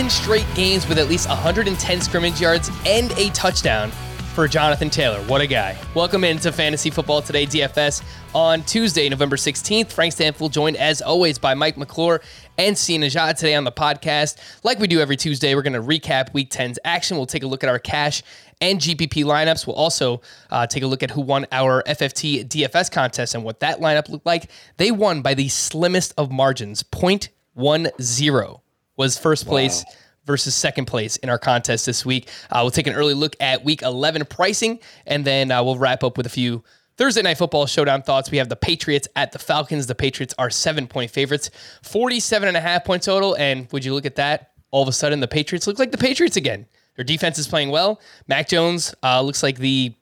seven straight games with at least 110 scrimmage yards and a touchdown for Jonathan Taylor. What a guy. Welcome into Fantasy Football Today DFS on Tuesday, November 16th. Frank Stampfl joined as always by Mike McClure and Sia Nejad today on the podcast. Like we do every Tuesday, we're going to recap Week 10's action. We'll take a look at our cash and GPP lineups. We'll also uh, take a look at who won our FFT DFS contest and what that lineup looked like. They won by the slimmest of margins, 0.10 was first place. Wow versus second place in our contest this week. Uh, we'll take an early look at week 11 pricing, and then uh, we'll wrap up with a few Thursday night football showdown thoughts. We have the Patriots at the Falcons. The Patriots are seven point favorites, 47 and a half point total. And would you look at that? All of a sudden, the Patriots look like the Patriots again. Their defense is playing well. Mac Jones uh, looks like the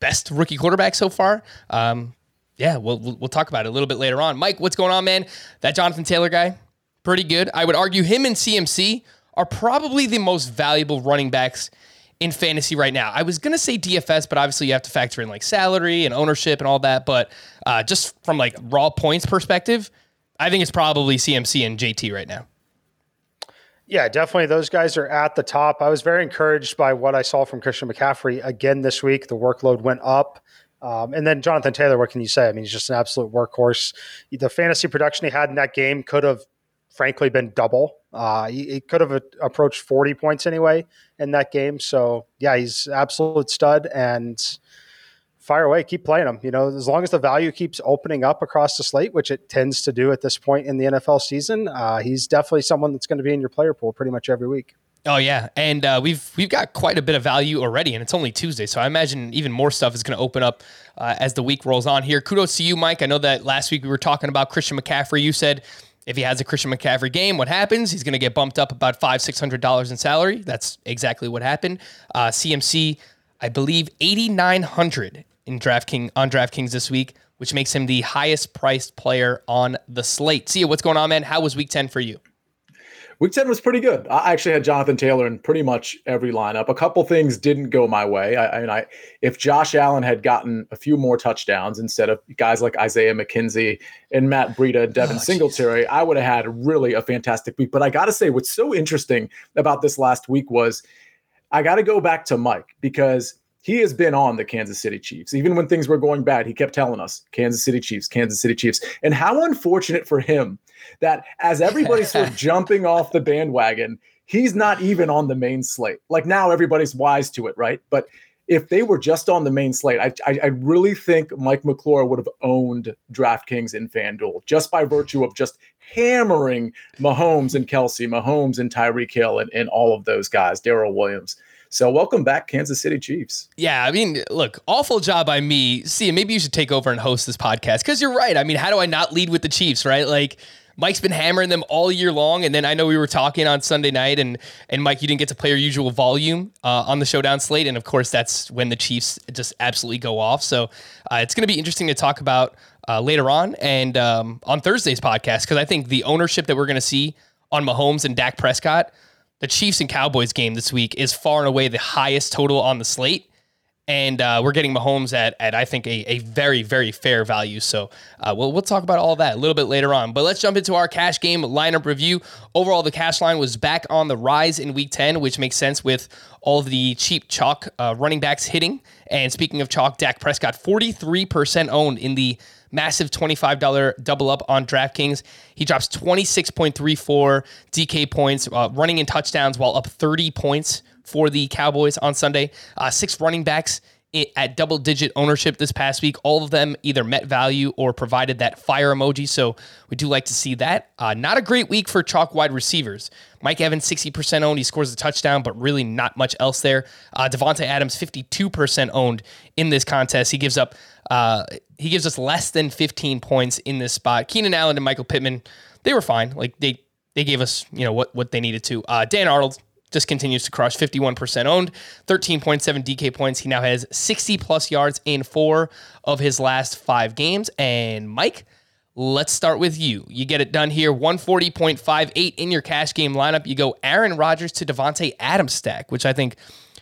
best rookie quarterback so far. Um, yeah, we'll, we'll talk about it a little bit later on. Mike, what's going on, man? That Jonathan Taylor guy, pretty good. I would argue him and CMC are probably the most valuable running backs in fantasy right now. I was going to say DFS, but obviously you have to factor in like salary and ownership and all that. But uh, just from like raw points perspective, I think it's probably CMC and JT right now. Yeah, definitely. Those guys are at the top. I was very encouraged by what I saw from Christian McCaffrey again this week. The workload went up. Um, and then Jonathan Taylor, what can you say? I mean, he's just an absolute workhorse. The fantasy production he had in that game could have frankly been double. Uh, he, he, could have approached 40 points anyway in that game. So yeah, he's absolute stud and fire away, keep playing him. You know, as long as the value keeps opening up across the slate, which it tends to do at this point in the NFL season, uh, he's definitely someone that's going to be in your player pool pretty much every week. Oh yeah, and uh, we've we've got quite a bit of value already, and it's only Tuesday, so I imagine even more stuff is going to open up uh, as the week rolls on here. Kudos to you, Mike. I know that last week we were talking about Christian McCaffrey. You said if he has a Christian McCaffrey game, what happens? He's going to get bumped up about five, six hundred dollars in salary. That's exactly what happened. Uh, CMC, I believe, eighty nine hundred in DraftKings on DraftKings this week, which makes him the highest priced player on the slate. See what's going on, man? How was Week ten for you? Week 10 was pretty good. I actually had Jonathan Taylor in pretty much every lineup. A couple things didn't go my way. I, I mean, I if Josh Allen had gotten a few more touchdowns instead of guys like Isaiah McKenzie and Matt Breida and Devin oh, Singletary, geez. I would have had really a fantastic week. But I got to say, what's so interesting about this last week was I got to go back to Mike because he has been on the Kansas City Chiefs. Even when things were going bad, he kept telling us Kansas City Chiefs, Kansas City Chiefs. And how unfortunate for him that as everybody's sort of jumping off the bandwagon, he's not even on the main slate. Like now everybody's wise to it, right? But if they were just on the main slate, I, I, I really think Mike McClure would have owned DraftKings and FanDuel just by virtue of just hammering Mahomes and Kelce, Mahomes and Tyreek Hill and, and all of those guys, Darrel Williams. So welcome back, Kansas City Chiefs. Yeah, I mean, look, awful job by me. See, maybe you should take over and host this podcast because you're right. I mean, how do I not lead with the Chiefs, right? Like, Mike's been hammering them all year long, and then I know we were talking on Sunday night, and and Mike, you didn't get to play your usual volume uh, on the showdown slate, and of course that's when the Chiefs just absolutely go off. So uh, it's going to be interesting to talk about uh, later on and um, on Thursday's podcast because I think the ownership that we're going to see on Mahomes and Dak Prescott the Chiefs and Cowboys game this week is far and away the highest total on the slate. And uh, we're getting Mahomes at, at I think, a, a very, very fair value. So uh, we'll, we'll talk about all that a little bit later on. But let's jump into our cash game lineup review. Overall, the cash line was back on the rise in week 10, which makes sense with all the cheap chalk uh, running backs hitting. And speaking of chalk, Dak Prescott, 43% owned in the massive $25 double up on DraftKings. He drops 26.34 DK points, uh, running in touchdowns while up 30 points for the Cowboys on Sunday. Uh, six running backs at double digit ownership this past week. All of them either met value or provided that fire emoji. So we do like to see that. Uh, not a great week for chalk wide receivers. Mike Evans, 60% owned. He scores a touchdown, but really not much else there. Uh, Davante Adams, 52% owned in this contest. He gives up uh, he gives us less than 15 points in this spot. Keenan Allen and Michael Pittman, they were fine. Like they they gave us you know what what they needed to. Uh, Dan Arnold just continues to crush. 51% owned 13.7 dk points. He now has 60 plus yards in four of his last five games. And mike let's start with you. You get it done here. 140.58 in your cash game lineup. You go aaron rodgers to davante adams stack which i think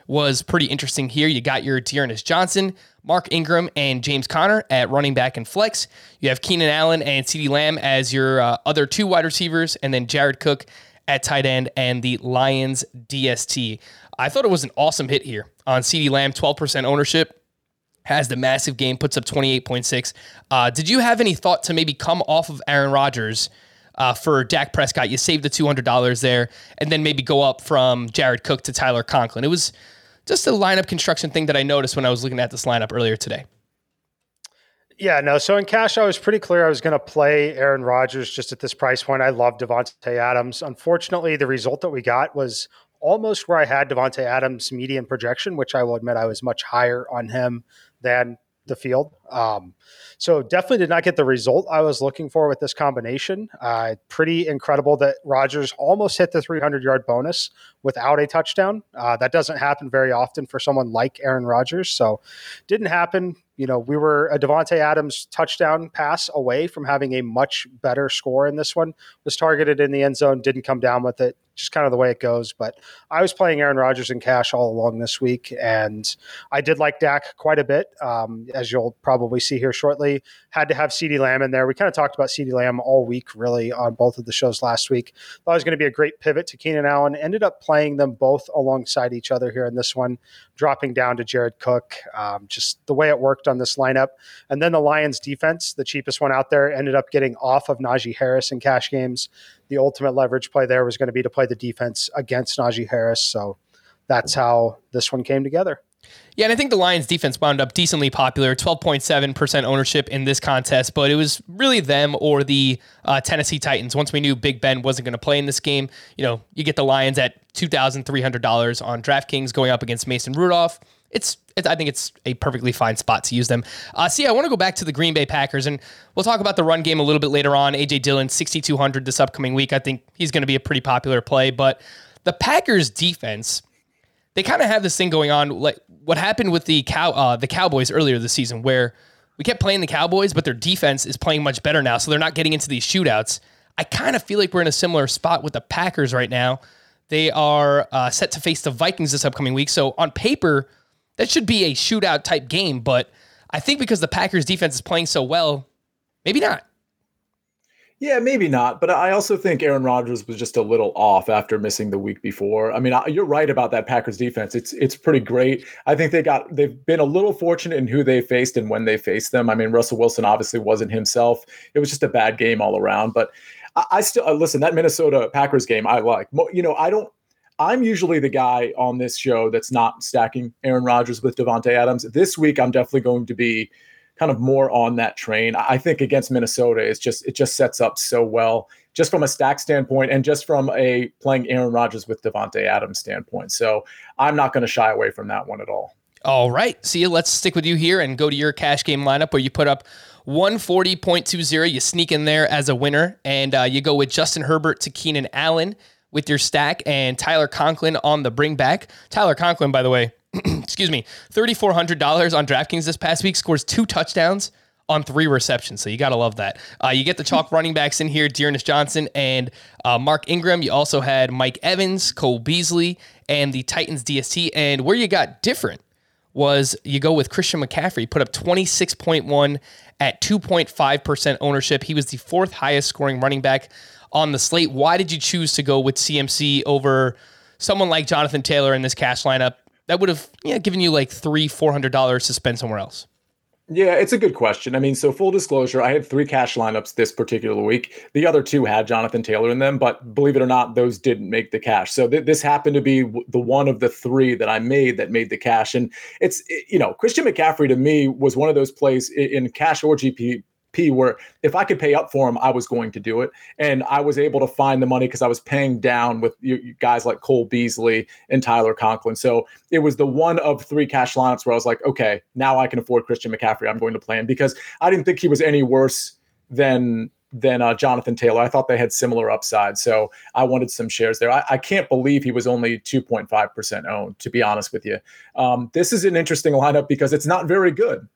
was pretty interesting here. You got your D'Ernest johnson Mark Ingram and James Conner at running back and flex. You have Keenan Allen and CeeDee Lamb as your uh, other two wide receivers, and then Jared Cook at tight end and the Lions DST. I thought it was an awesome hit here on CeeDee Lamb, 12% ownership. Has the massive game, puts up 28.6. Uh, did you have any thought to maybe come off of Aaron Rodgers uh, for Dak Prescott? You saved the $200 there, and then maybe go up from Jared Cook to Tyler Conklin. It was just a lineup construction thing that I noticed when I was looking at this lineup earlier today. Yeah, no. So in cash, I was pretty clear I was going to play Aaron Rodgers just at this price point. I love Davante Adams. Unfortunately, the result that we got was almost where I had Davante Adams' median projection, which I will admit I was much higher on him than the field. Um, so definitely did not get the result I was looking for with this combination. Uh, pretty incredible that Rodgers almost hit the 300 yard bonus without a touchdown. Uh, that doesn't happen very often for someone like Aaron Rodgers. So didn't happen you know, we were a Davante Adams touchdown pass away from having a much better score in this one. Was targeted in the end zone, didn't come down with it. Just kind of the way it goes. But I was playing Aaron Rodgers in cash all along this week, and I did like Dak quite a bit, um, as you'll probably see here shortly. Had to have CeeDee Lamb in there. We kind of talked about CeeDee Lamb all week, really, on both of the shows last week. Thought it was going to be a great pivot to Keenan Allen. Ended up playing them both alongside each other here in this one, dropping down to Jared Cook. Um, just the way it worked on this lineup. And then the Lions defense, the cheapest one out there, ended up getting off of Najee Harris in cash games. The ultimate leverage play there was going to be to play the defense against Najee Harris. So that's how this one came together. Yeah, and I think the Lions defense wound up decently popular, 12.7% ownership in this contest, but it was really them or the uh, Tennessee Titans. Once we knew Big Ben wasn't going to play in this game, you know, you get the Lions at $2,300 on DraftKings going up against Mason Rudolph it's, it's, I think it's a perfectly fine spot to use them. Uh, see, I want to go back to the Green Bay Packers, and we'll talk about the run game a little bit later on. AJ Dillon, 6,200 this upcoming week. I think he's going to be a pretty popular play, but the Packers defense, they kind of have this thing going on, like what happened with the cow, uh, the Cowboys earlier this season, where we kept playing the Cowboys, but their defense is playing much better now, so they're not getting into these shootouts. I kind of feel like we're in a similar spot with the Packers right now. They are uh, set to face the Vikings this upcoming week, so on paper that should be a shootout type game, but I think because the Packers defense is playing so well, maybe not. Yeah, maybe not. But I also think Aaron Rodgers was just a little off after missing the week before. I mean, you're right about that Packers defense. It's it's pretty great. I think they got they've been a little fortunate in who they faced and when they faced them. I mean, Russell Wilson obviously wasn't himself. It was just a bad game all around. But I, I still uh, listen. That Minnesota Packers game, I like. You know, I don't I'm usually the guy on this show that's not stacking Aaron Rodgers with Davante Adams. This week, I'm definitely going to be kind of more on that train. I think against Minnesota, it's just it just sets up so well, just from a stack standpoint, and just from a playing Aaron Rodgers with Davante Adams standpoint. So I'm not going to shy away from that one at all. All right, see. Let's stick with you here and go to your cash game lineup where you put up 140.20. You sneak in there as a winner, and uh, you go with Justin Herbert to Keenan Allen with your stack and Tyler Conklin on the bring back. Tyler Conklin, by the way, excuse me, $3,400 on DraftKings this past week, scores two touchdowns on three receptions. So you got to love that. Uh, you get the chalk running backs in here, D'Ernest Johnson and uh, Mark Ingram. You also had Mike Evans, Cole Beasley, and the Titans DST. And where you got different was you go with Christian McCaffrey, put up 26.1 at 2.5% ownership. He was the fourth highest scoring running back on the slate. Why did you choose to go with CMC over someone like Jonathan Taylor in this cash lineup? That would have given you like three, four hundred dollars to spend somewhere else. Yeah, it's a good question. I mean, so full disclosure, I had three cash lineups this particular week. The other two had Jonathan Taylor in them, but believe it or not, those didn't make the cash. So th- this happened to be w- the one of the three that I made that made the cash. And it's, it, you know, Christian McCaffrey to me was one of those plays in, in cash or GP P where if I could pay up for him, I was going to do it. And I was able to find the money because I was paying down with you, you guys like Cole Beasley and Tyler Conklin. So it was the one of three cash lineups where I was like, okay, now I can afford Christian McCaffrey. I'm going to play him because I didn't think he was any worse than than uh, Jonathan Taylor. I thought they had similar upside. So I wanted some shares there. I, I can't believe he was only 2.5% owned, to be honest with you. Um, this is an interesting lineup because it's not very good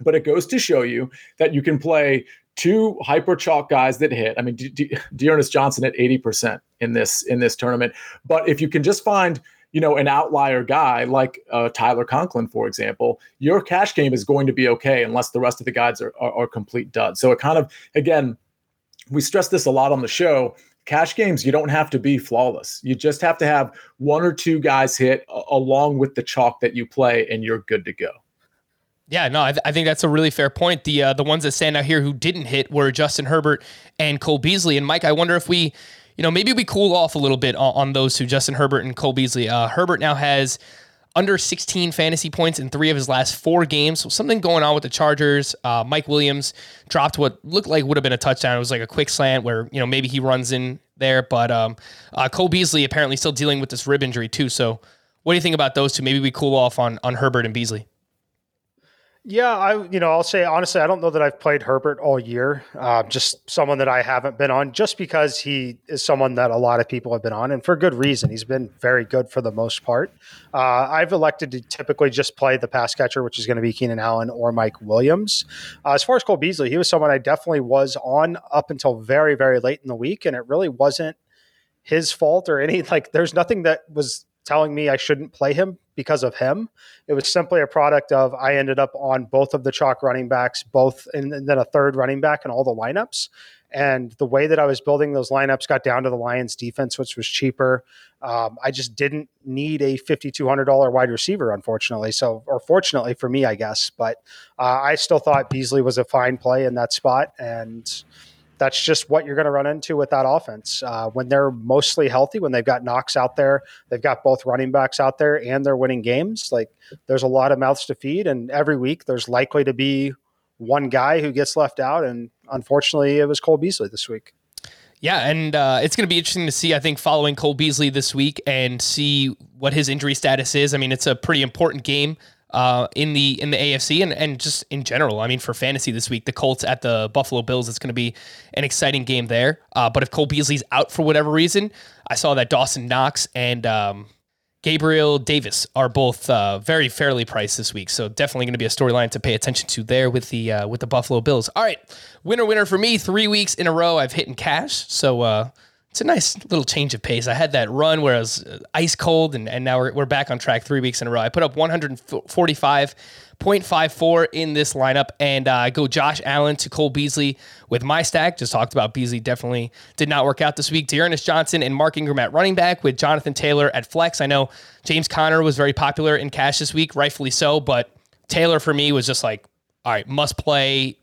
but it goes to show you that you can play two hyper chalk guys that hit. I mean, D'Ernest Johnson at 80% in this in this tournament. But if you can just find you know an outlier guy like uh, Tyler Conklin, for example, your cash game is going to be okay unless the rest of the guys are, are, are complete duds. So it kind of again we stress this a lot on the show. cash games, you don't have to be flawless. You just have to have one or two guys hit a- along with the chalk that you play, and you're good to go. Yeah, no, I, th- I think that's a really fair point. The uh, the ones that stand out here who didn't hit were Justin Herbert and Cole Beasley. And Mike, I wonder if we, you know, maybe we cool off a little bit on, on those two, Justin Herbert and Cole Beasley. Uh, Herbert now has under 16 fantasy points in three of his last four games. So something going on with the Chargers. Uh, Mike Williams dropped what looked like would have been a touchdown. It was like a quick slant where you know maybe he runs in there, but um, uh, Cole Beasley apparently still dealing with this rib injury too. So what do you think about those two? Maybe we cool off on on Herbert and Beasley. Yeah, I you know I'll say honestly I don't know that I've played Herbert all year. Uh, just someone that I haven't been on, just because he is someone that a lot of people have been on, and for good reason. He's been very good for the most part. Uh, I've elected to typically just play the pass catcher, which is going to be Keenan Allen or Mike Williams. Uh, as far as Cole Beasley, he was someone I definitely was on up until very very late in the week, and it really wasn't his fault or any like. There's nothing that was telling me I shouldn't play him because of him. It was simply a product of I ended up on both of the chalk running backs, both and, and then a third running back in all the lineups. And the way that I was building those lineups got down to the Lions defense, which was cheaper. Um, I just didn't need a $5,200 wide receiver, unfortunately. So, or fortunately for me, I guess. But uh, I still thought Beasley was a fine play in that spot. And that's just what you're going to run into with that offense. Uh, when they're mostly healthy, when they've got Knox out there, they've got both running backs out there, and they're winning games. Like there's a lot of mouths to feed, and every week there's likely to be one guy who gets left out. And unfortunately, it was Cole Beasley this week. Yeah, and uh, it's going to be interesting to see. I think following Cole Beasley this week and see what his injury status is. I mean, it's a pretty important game uh, in the in the AFC and, and just in general. I mean, for fantasy this week, the Colts at the Buffalo Bills, it's going to be an exciting game there. Uh, but if Cole Beasley's out for whatever reason, I saw that Dawson Knox and um, Gabriel Davis are both uh, very fairly priced this week, so definitely going to be a storyline to pay attention to there with the uh, with the Buffalo Bills. All right, winner winner for me. Three weeks in a row, I've hit in cash, so uh, it's a nice little change of pace. I had that run where I was uh, ice cold, and, and now we're, we're back on track three weeks in a row. I put up 145.54 in this lineup, and uh, I go Josh Allen to Cole Beasley with my stack. Just talked about Beasley, definitely did not work out this week. D'Ernest Johnson and Mark Ingram at running back with Jonathan Taylor at flex. I know James Conner was very popular in cash this week, rightfully so, but Taylor for me was just like, all right, must play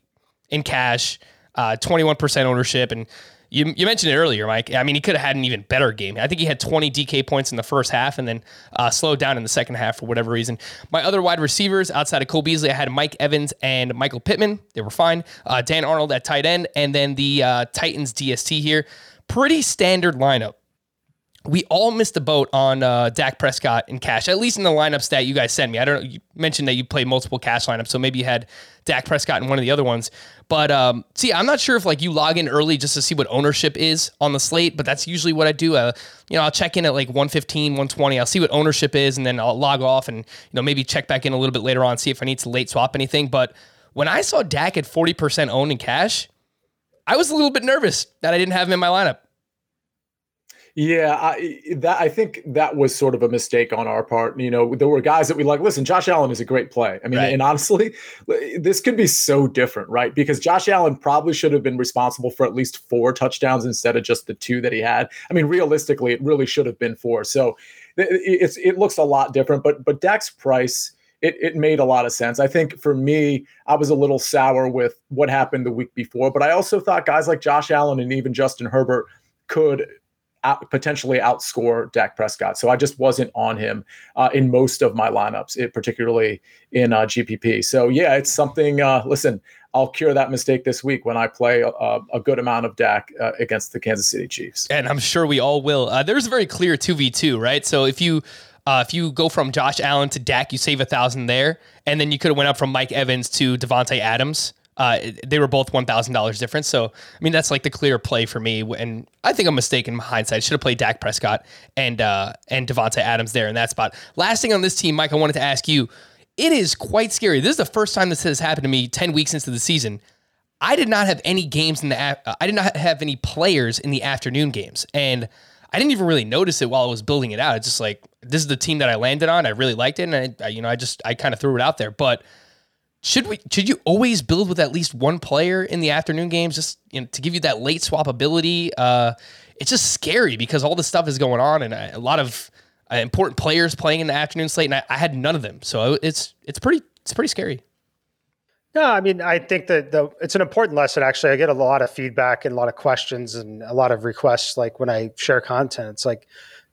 in cash, uh, 21% ownership, and you, you mentioned it earlier, Mike. I mean, he could have had an even better game. I think he had 20 DK points in the first half and then uh, slowed down in the second half for whatever reason. My other wide receivers outside of Cole Beasley, I had Mike Evans and Michael Pittman. They were fine. Uh, Dan Arnold at tight end, and then the uh, Titans DST here. Pretty standard lineup we all missed the boat on uh, Dak Prescott and cash, at least in the lineup stat you guys sent me. I don't know. You mentioned that you play multiple cash lineups, so maybe you had Dak Prescott in one of the other ones. But um, see, I'm not sure if like you log in early just to see what ownership is on the slate, but that's usually what I do. Uh, you know, I'll check in at like 115, 120. I'll see what ownership is, and then I'll log off and you know maybe check back in a little bit later on, see if I need to late swap anything. But when I saw Dak at 40% owned in cash, I was a little bit nervous that I didn't have him in my lineup. Yeah, I, that I think that was sort of a mistake on our part. You know, there were guys that we like. Listen, Josh Allen is a great play. I mean, right. and honestly, this could be so different, right? Because Josh Allen probably should have been responsible for at least four touchdowns instead of just the two that he had. I mean, realistically, it really should have been four. So it's it looks a lot different. But but Dak's price. It, it made a lot of sense. I think for me, I was a little sour with what happened the week before, but I also thought guys like Josh Allen and even Justin Herbert could out, potentially outscore Dak Prescott. So I just wasn't on him uh, in most of my lineups, it, particularly in uh, GPP. So yeah, it's something. Uh, listen, I'll cure that mistake this week when I play a, a good amount of Dak uh, against the Kansas City Chiefs. And I'm sure we all will. Uh, there's a very clear two v two, right? So if you uh, if you go from Josh Allen to Dak, you save a thousand there, and then you could have went up from Mike Evans to Davante Adams. Uh, they were both one thousand dollars difference. So I mean that's like the clear play for me. And I think I'm mistaken in hindsight. Should have played Dak Prescott and uh, and Davante Adams there in that spot. Last thing on this team, Mike, I wanted to ask you. It is quite scary. This is the first time this has happened to me ten weeks into the season. I did not have any games in the. I did not have any players in the afternoon games, and I didn't even really notice it while I was building it out. It's just like this is the team that I landed on. I really liked it, and I you know I just I kind of threw it out there, but should we should you always build with at least one player in the afternoon games just you know, to give you that late swap ability? Uh, it's just scary because all this stuff is going on and a lot of uh, important players playing in the afternoon slate, and I, I, had none of them, so it's it's pretty it's pretty scary. No, I mean I think that the it's an important lesson. Actually, I get a lot of feedback and a lot of questions and a lot of requests. Like when I share content, it's like,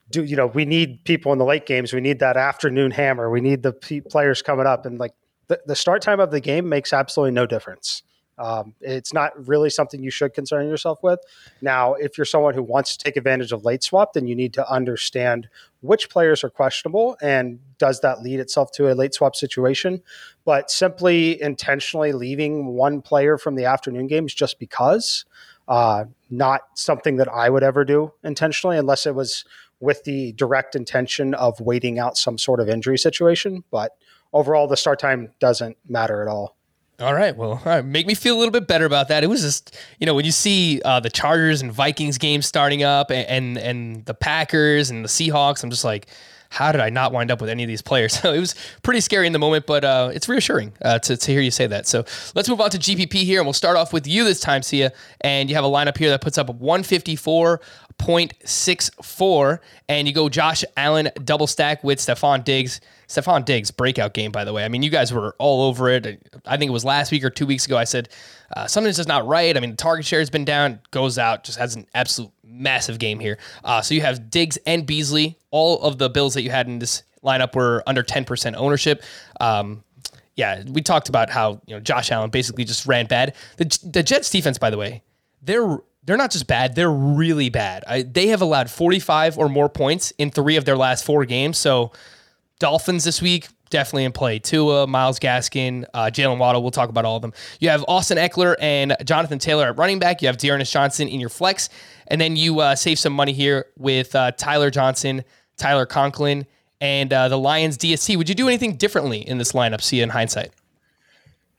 do you know we need people in the late games? We need that afternoon hammer. We need the players coming up, and like the, the start time of the game makes absolutely no difference. Um, it's not really something you should concern yourself with. Now, if you're someone who wants to take advantage of late swap, then you need to understand which players are questionable and does that lead itself to a late swap situation. But simply intentionally leaving one player from the afternoon games just because, uh, not something that I would ever do intentionally, unless it was with the direct intention of waiting out some sort of injury situation. But overall, the start time doesn't matter at all. All right. Well, all right. Make me feel a little bit better about that. It was just, you know, when you see uh, the Chargers and Vikings games starting up and, and, and the Packers and the Seahawks, I'm just like, how did I not wind up with any of these players? So it was pretty scary in the moment, but uh, it's reassuring uh, to, to hear you say that. So let's move on to GPP here, and we'll start off with you this time, Sia. And you have a lineup here that puts up 154.64, and you go Josh Allen double stack with Stefon Diggs. Stefon Diggs breakout game, by the way. I mean, you guys were all over it. I think it was last week or two weeks ago. I said uh, something's just not right. I mean, the target share has been down, goes out, just has an absolute massive game here. Uh, so you have Diggs and Beasley. All of the Bills that you had in this lineup were under 10% ownership. Um, yeah, we talked about how you know Josh Allen basically just ran bad. The, the Jets defense, by the way, they're they're not just bad; they're really bad. I, they have allowed 45 or more points in three of their last four games. So Dolphins this week, definitely in play. Tua, Myles Gaskin, uh, Jaylen Waddle. We'll talk about all of them. You have Austin Ekeler and Jonathan Taylor at running back. You have D'Ernest Johnson in your flex. And then you uh, save some money here with uh, Tyler Johnson, Tyler Conklin, and uh, the Lions DST. Would you do anything differently in this lineup, see in hindsight?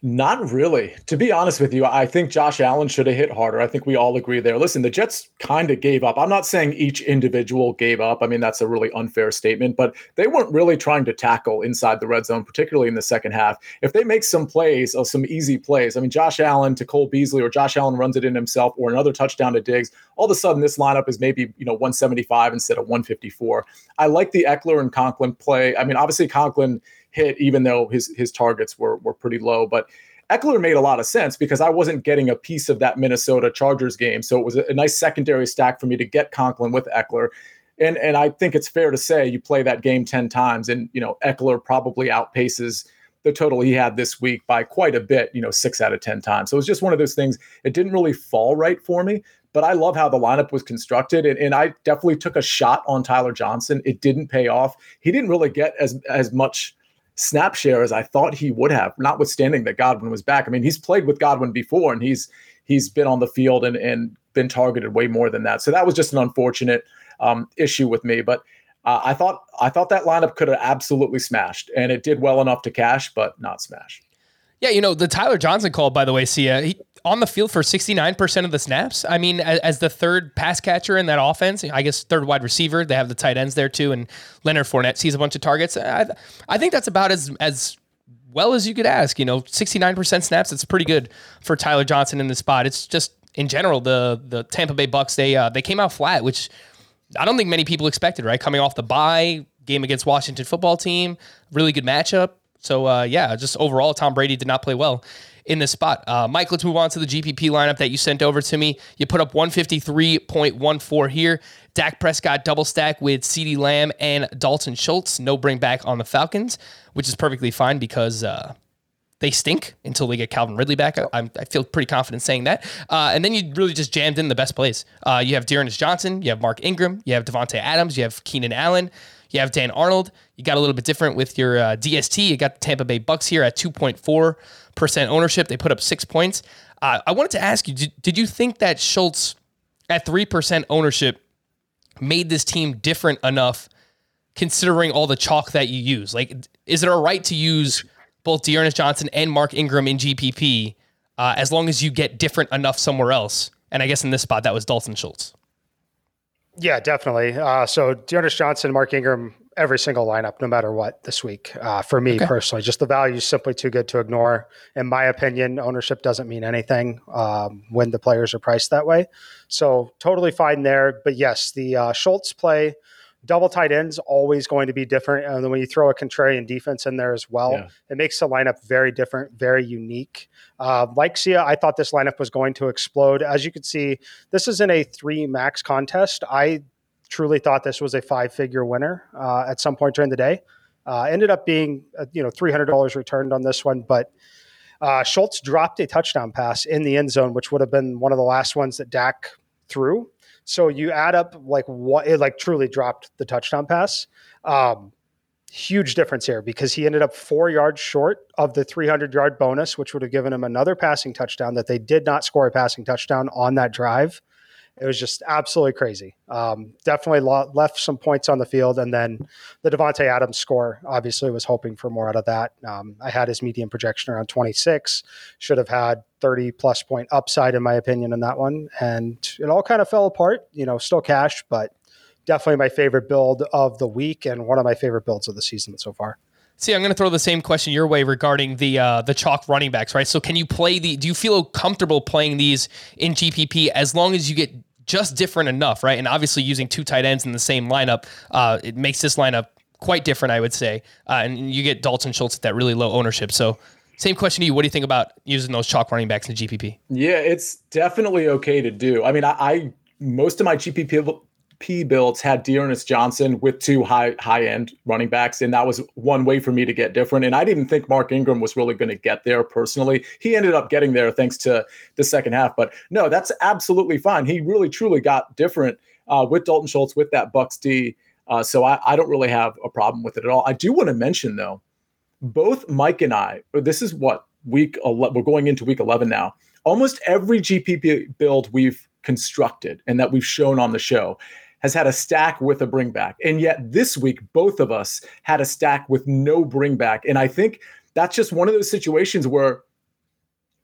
Not really. To be honest with you, I think Josh Allen should have hit harder. I think we all agree there. Listen, the Jets kind of gave up. I'm not saying each individual gave up. I mean, that's a really unfair statement, but they weren't really trying to tackle inside the red zone, particularly in the second half. If they make some plays, or uh, some easy plays, I mean, Josh Allen to Cole Beasley or Josh Allen runs it in himself or another touchdown to Diggs, all of a sudden this lineup is maybe, you know, 175 instead of 154. I like the Ekeler and Conklin play. I mean, obviously Conklin hit, even though his his targets were were pretty low. But Ekeler made a lot of sense because I wasn't getting a piece of that Minnesota Chargers game, so it was a, a nice secondary stack for me to get Conklin with Ekeler. And and I think it's fair to say you play that game ten times, and you know Ekeler probably outpaces the total he had this week by quite a bit, you know, six out of 10 times. So it was just one of those things. It didn't really fall right for me, but I love how the lineup was constructed. And, and I definitely took a shot on Tyler Johnson. It didn't pay off. He didn't really get as, as much snap share as I thought he would have, notwithstanding that Godwin was back. I mean, he's played with Godwin before and he's he's been on the field and, and been targeted way more than that. So that was just an unfortunate um, issue with me. But uh, I thought I thought that lineup could have absolutely smashed, and it did well enough to cash, but not smash. Yeah, you know the Tyler Johnson call, by the way, Sia. He, on the field for 69% of the snaps. I mean, as, as, the third pass catcher in that offense, I guess third wide receiver, they have the tight ends there too, and Leonard Fournette sees a bunch of targets. I, I think that's about as as well as you could ask. You know, 69% snaps, it's pretty good for Tyler Johnson in this spot. It's just in general, the the Tampa Bay Bucks, they uh, they came out flat, which I don't think many people expected, right? Coming off the bye, game against Washington football team, really good matchup. So uh, yeah, just overall, Tom Brady did not play well in this spot. Uh, Mike, let's move on to the GPP lineup that you sent over to me. You put up 153.14 here. Dak Prescott double stack with CeeDee Lamb and Dalton Schultz. No bring back on the Falcons, which is perfectly fine because uh, they stink until they get Calvin Ridley back. I, I feel pretty confident saying that. Uh, and then you really just jammed in the best plays. Uh, you have D'Ernest Johnson, you have Mark Ingram, you have Davante Adams, you have Keenan Allen, you have Dan Arnold. You got a little bit different with your uh, DST. You got the Tampa Bay Bucks here at 2.4% ownership. They put up six points. Uh, I wanted to ask you did, did you think that Schultz at 3% ownership made this team different enough considering all the chalk that you use? Like, is it a right to use both D'Ernest Johnson and Mark Ingram in GPP uh, as long as you get different enough somewhere else? And I guess in this spot, that was Dalton Schultz. Yeah, definitely. Uh, so D'Ernest Johnson, Mark Ingram, every single lineup, no matter what, this week. Uh, for me okay. personally, just the value is simply too good to ignore. In my opinion, ownership doesn't mean anything um, when the players are priced that way. So totally fine there. But yes, the uh, Schultz play, double tight ends, always going to be different. And then when you throw a contrarian defense in there as well, yeah. it makes the lineup very different, very unique. Uh, like Sia, I thought this lineup was going to explode. As you can see, this is in a three max contest. I truly thought this was a five figure winner uh, at some point during the day. Uh, ended up being uh, you know three hundred dollars returned on this one, but uh, Schultz dropped a touchdown pass in the end zone, which would have been one of the last ones that Dak threw. So you add up like what it like truly dropped the touchdown pass. Um, huge difference here because he ended up four yards short of the 300 yard bonus, which would have given him another passing touchdown that they did not score a passing touchdown on that drive it was just absolutely crazy. Um, definitely left some points on the field, and then the Davante Adams score. Obviously, was hoping for more out of that. Um, I had his median projection around 26. Should have had 30 plus point upside, in my opinion, in that one, and it all kind of fell apart. You know, still cash, but definitely my favorite build of the week and one of my favorite builds of the season so far. See, I'm going to throw the same question your way regarding the uh, the chalk running backs, right? So, can you play the? Do you feel comfortable playing these in GPP as long as you get just different enough, right? And obviously, using two tight ends in the same lineup, uh, it makes this lineup quite different, I would say. Uh, and you get Dalton Schultz at that really low ownership. So, same question to you. What do you think about using those chalk running backs in GPP? Yeah, it's definitely okay to do. I mean, I, I most of my GPP P builds had D'Ernest Johnson with two high high end running backs, and that was one way for me to get different. And I didn't think Mark Ingram was really going to get there personally. He ended up getting there thanks to the second half. But no, that's absolutely fine. He really truly got different uh, with Dalton Schultz with that Bucks D. Uh, so I, I don't really have a problem with it at all. I do want to mention though, both Mike and I. This is what week 11, we're going into week eleven now. Almost every GPP build we've constructed and that we've shown on the show has had a stack with a bring back. And yet this week, both of us had a stack with no bring back. And I think that's just one of those situations where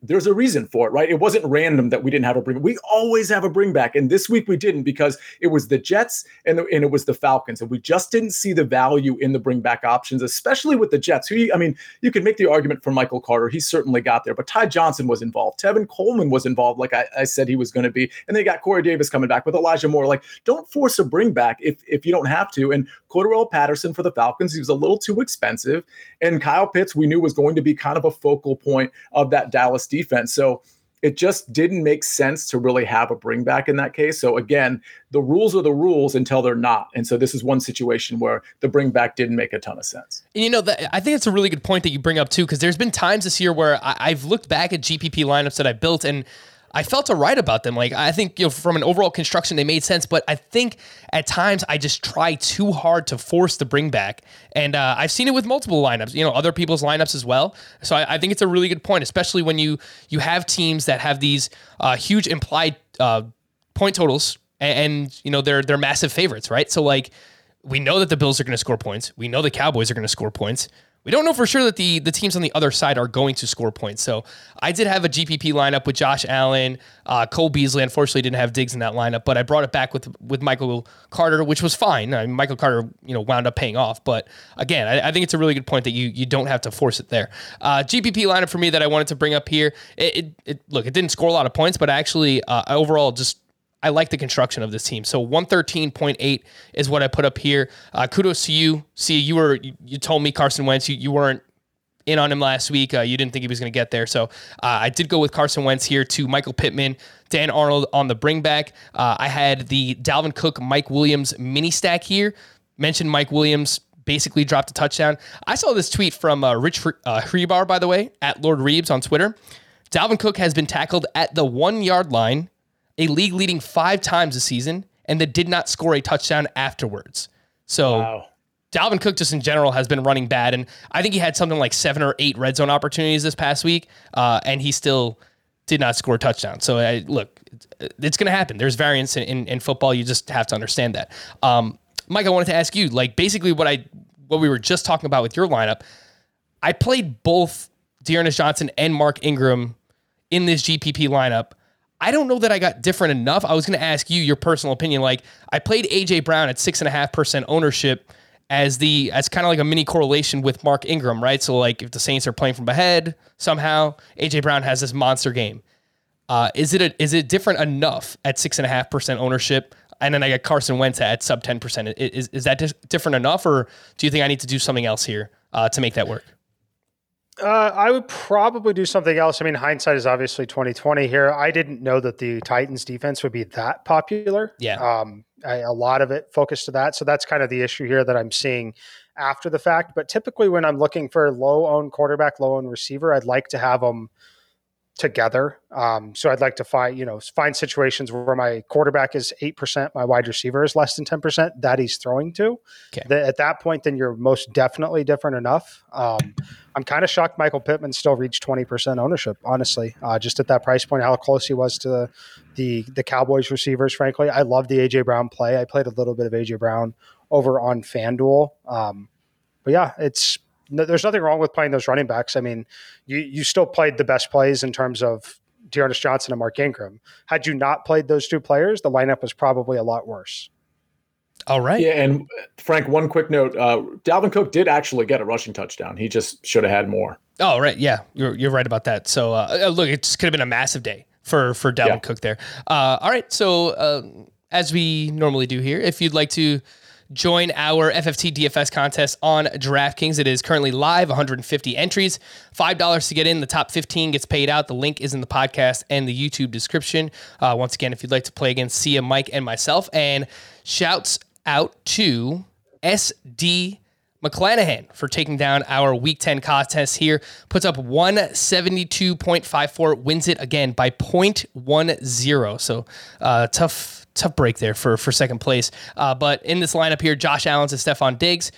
there's a reason for it, right? It wasn't random that we didn't have a bring. We always have a bring back, and this week we didn't because it was the Jets and the, and it was the Falcons, and we just didn't see the value in the bring back options, especially with the Jets. Who I mean, you can make the argument for Michael Carter. He certainly got there, but Ty Johnson was involved. Tevin Coleman was involved, like I, I said he was going to be, and they got Corey Davis coming back with Elijah Moore. Like, don't force a bring back if if you don't have to. And Cordarrelle Patterson for the Falcons, he was a little too expensive, and Kyle Pitts we knew was going to be kind of a focal point of that Dallas defense. So it just didn't make sense to really have a bring back in that case. So again, the rules are the rules until they're not. And so this is one situation where the bring back didn't make a ton of sense. And you know, that, I think it's a really good point that you bring up too, because there's been times this year where I, I've looked back at GPP lineups that I built and I felt to write about them. Like I think you know, from an overall construction, they made sense. But I think at times I just try too hard to force the bring back, and uh, I've seen it with multiple lineups. You know, other people's lineups as well. So I, I think it's a really good point, especially when you you have teams that have these uh, huge implied uh, point totals, and, and you know they're they're massive favorites, right? So like we know that the Bills are going to score points. We know the Cowboys are going to score points. We don't know for sure that the the teams on the other side are going to score points. So I did have a GPP lineup with Josh Allen, uh, Cole Beasley. Unfortunately, didn't have Diggs in that lineup, but I brought it back with with Michael Carter, which was fine. I mean, Michael Carter, you know, wound up paying off. But again, I, I, think it's a really good point that you you don't have to force it there. Uh, GPP lineup for me that I wanted to bring up here. It, it, it look, it didn't score a lot of points, but actually uh, overall just I like the construction of this team. So 113.8 is what I put up here. Uh, kudos to you. See, you were you told me Carson Wentz. You, you weren't in on him last week. Uh, you didn't think he was going to get there. So uh, I did go with Carson Wentz here to Michael Pittman, Dan Arnold on the bringback. Uh, I had the Dalvin Cook, Mike Williams mini stack here. Mentioned Mike Williams basically dropped a touchdown. I saw this tweet from uh, Rich uh, Hribar, by the way, at Lord Reebs on Twitter. Dalvin Cook has been tackled at the one yard line a league leading five times a season, and that did not score a touchdown afterwards. So wow. Dalvin Cook just in general has been running bad, and I think he had something like seven or eight red zone opportunities this past week, uh, and he still did not score a touchdown. So I, look, it's going to happen. There's variance in, in, in, football. You just have to understand that. Um, Mike, I wanted to ask you, like basically what I what we were just talking about with your lineup. I played both D'Ernest Johnson and Mark Ingram in this GPP lineup. I don't know that I got different enough. I was going to ask you your personal opinion. Like, I played AJ Brown at six and a half percent ownership as the as kind of like a mini correlation with Mark Ingram, right? So like if the Saints are playing from ahead somehow, AJ Brown has this monster game. Uh, is it a, is it different enough at six and a half percent ownership? And then I got Carson Wentz at sub ten percent. Is is that different enough, or do you think I need to do something else here uh, to make that work? Uh, I would probably do something else. I mean, hindsight is obviously twenty twenty here. I didn't know that the Titans defense would be that popular. Yeah. Um, I, a lot of it focused to that. So that's kind of the issue here that I'm seeing after the fact. But typically, when I'm looking for low owned quarterback, low owned receiver, I'd like to have them together. Um, so I'd like to find, you know, find situations where my quarterback is 8%, my wide receiver is less than 10% that he's throwing to. Okay. The, at that point, then you're most definitely different enough. Um, I'm kind of shocked Michael Pittman still reached 20% ownership, honestly, uh, just at that price point, how close he was to the, the, the Cowboys receivers, frankly. I love the A.J. Brown play. I played a little bit of A.J. Brown over on FanDuel. Um, but yeah, it's no, there's nothing wrong with playing those running backs. I mean, you you still played the best plays in terms of D'Ernest Johnson and Mark Ingram. Had you not played those two players, the lineup was probably a lot worse. All right. Yeah, and Frank, one quick note: uh, Dalvin Cook did actually get a rushing touchdown. He just should have had more. Oh, right. Yeah, you're you're right about that. So uh, uh look, it could have been a massive day for for Dalvin yeah. Cook there. Uh, all right. So uh, as we normally do here, if you'd like to join our FFT DFS contest on DraftKings. It is currently live, 150 entries, $5 to get in. The top 15 gets paid out. The link is in the podcast and the YouTube description. Uh, once again, if you'd like to play against Sia, Mike, and myself. And shouts out to SD McClanahan for taking down our Week 10 contest here. Puts up 172.54, wins it again by 0.10. So uh, tough tough break there for for second place. Uh, but in this lineup here, Josh Allen's and Stefon Diggs.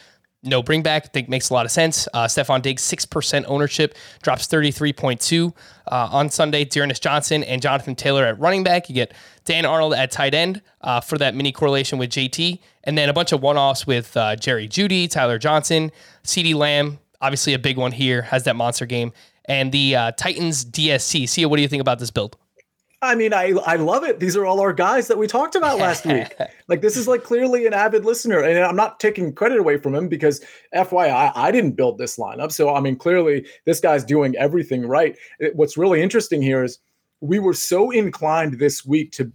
No bring back. I think makes a lot of sense. Uh, Stefon Diggs, 6% ownership, drops 33.2 uh, on Sunday. D'Ernest Johnson and Jonathan Taylor at running back. You get Dan Arnold at tight end uh, for that mini correlation with JT. And then a bunch of one offs with uh, Jerry Jeudy, Tyler Johnson, CeeDee Lamb. Obviously, a big one here, has that monster game. And the uh, Titans DST. Sia, what do you think about this build? I mean, I I love it. These are all our guys that we talked about last week. Like this is like clearly an avid listener, and I'm not taking credit away from him because FYI, I didn't build this lineup. So I mean, clearly this guy's doing everything right. What's really interesting here is we were so inclined this week to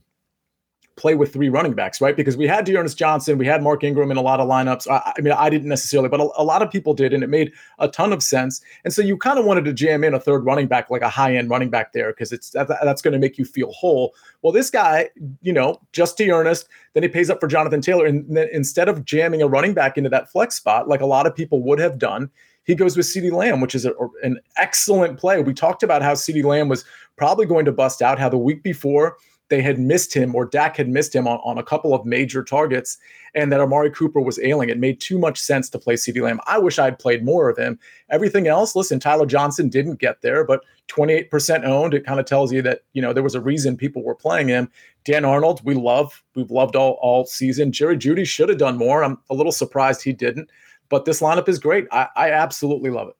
play with three running backs, right? Because we had D'Ernest Johnson, we had Mark Ingram in a lot of lineups. I, I mean, I didn't necessarily, but a, a, lot of people did, and it made a ton of sense. And so you kind of wanted to jam in a third running back, like a high end running back there, because it's that, that's going to make you feel whole. Well, this guy, you know, just D'Ernest, then he pays up for Jonathan Taylor, and then instead of jamming a running back into that flex spot, like a lot of people would have done, he goes with CeeDee Lamb, which is a, an excellent play. We talked about how CeeDee Lamb was probably going to bust out, how the week before they had missed him or Dak had missed him on, on a couple of major targets and that Amari Cooper was ailing. It made too much sense to play CeeDee Lamb. I wish I'd played more of him. Everything else, listen, Tyler Johnson didn't get there, but 28% owned. It kind of tells you that, you know, there was a reason people were playing him. Dan Arnold, we love, we've loved all, all season. Jerry Jeudy should have done more. I'm a little surprised he didn't, but this lineup is great. I, I absolutely love it.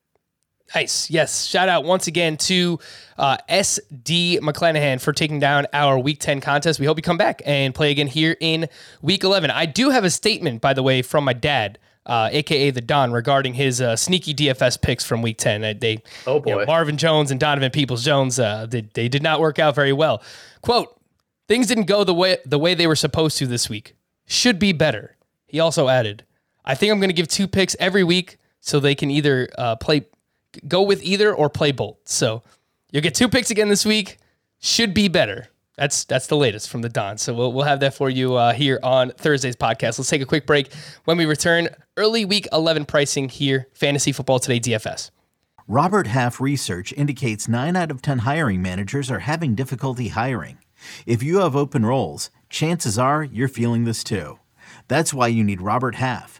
Nice. Yes. Shout out once again to uh, SD McClanahan for taking down our Week 10 contest. We hope you come back and play again here in Week 11. I do have a statement, by the way, from my dad. Uh, aka the Don, regarding his uh, sneaky DFS picks from Week Ten. Uh, they, oh boy, you know, Marvin Jones and Donovan Peoples Jones, uh, they, they did not work out very well. Quote: Things didn't go the way the way they were supposed to this week. Should be better. He also added, "I think I'm going to give two picks every week so they can either uh, play go with either or play both. So you'll get two picks again this week. Should be better. That's that's the latest from the Don. So we'll, we'll have that for you uh, here on Thursday's podcast. Let's take a quick break. When we return, early week 11 pricing here, Fantasy Football Today DFS. Robert Half research indicates 9 out of 10 hiring managers are having difficulty hiring. If you have open roles, chances are you're feeling this too. That's why you need Robert Half.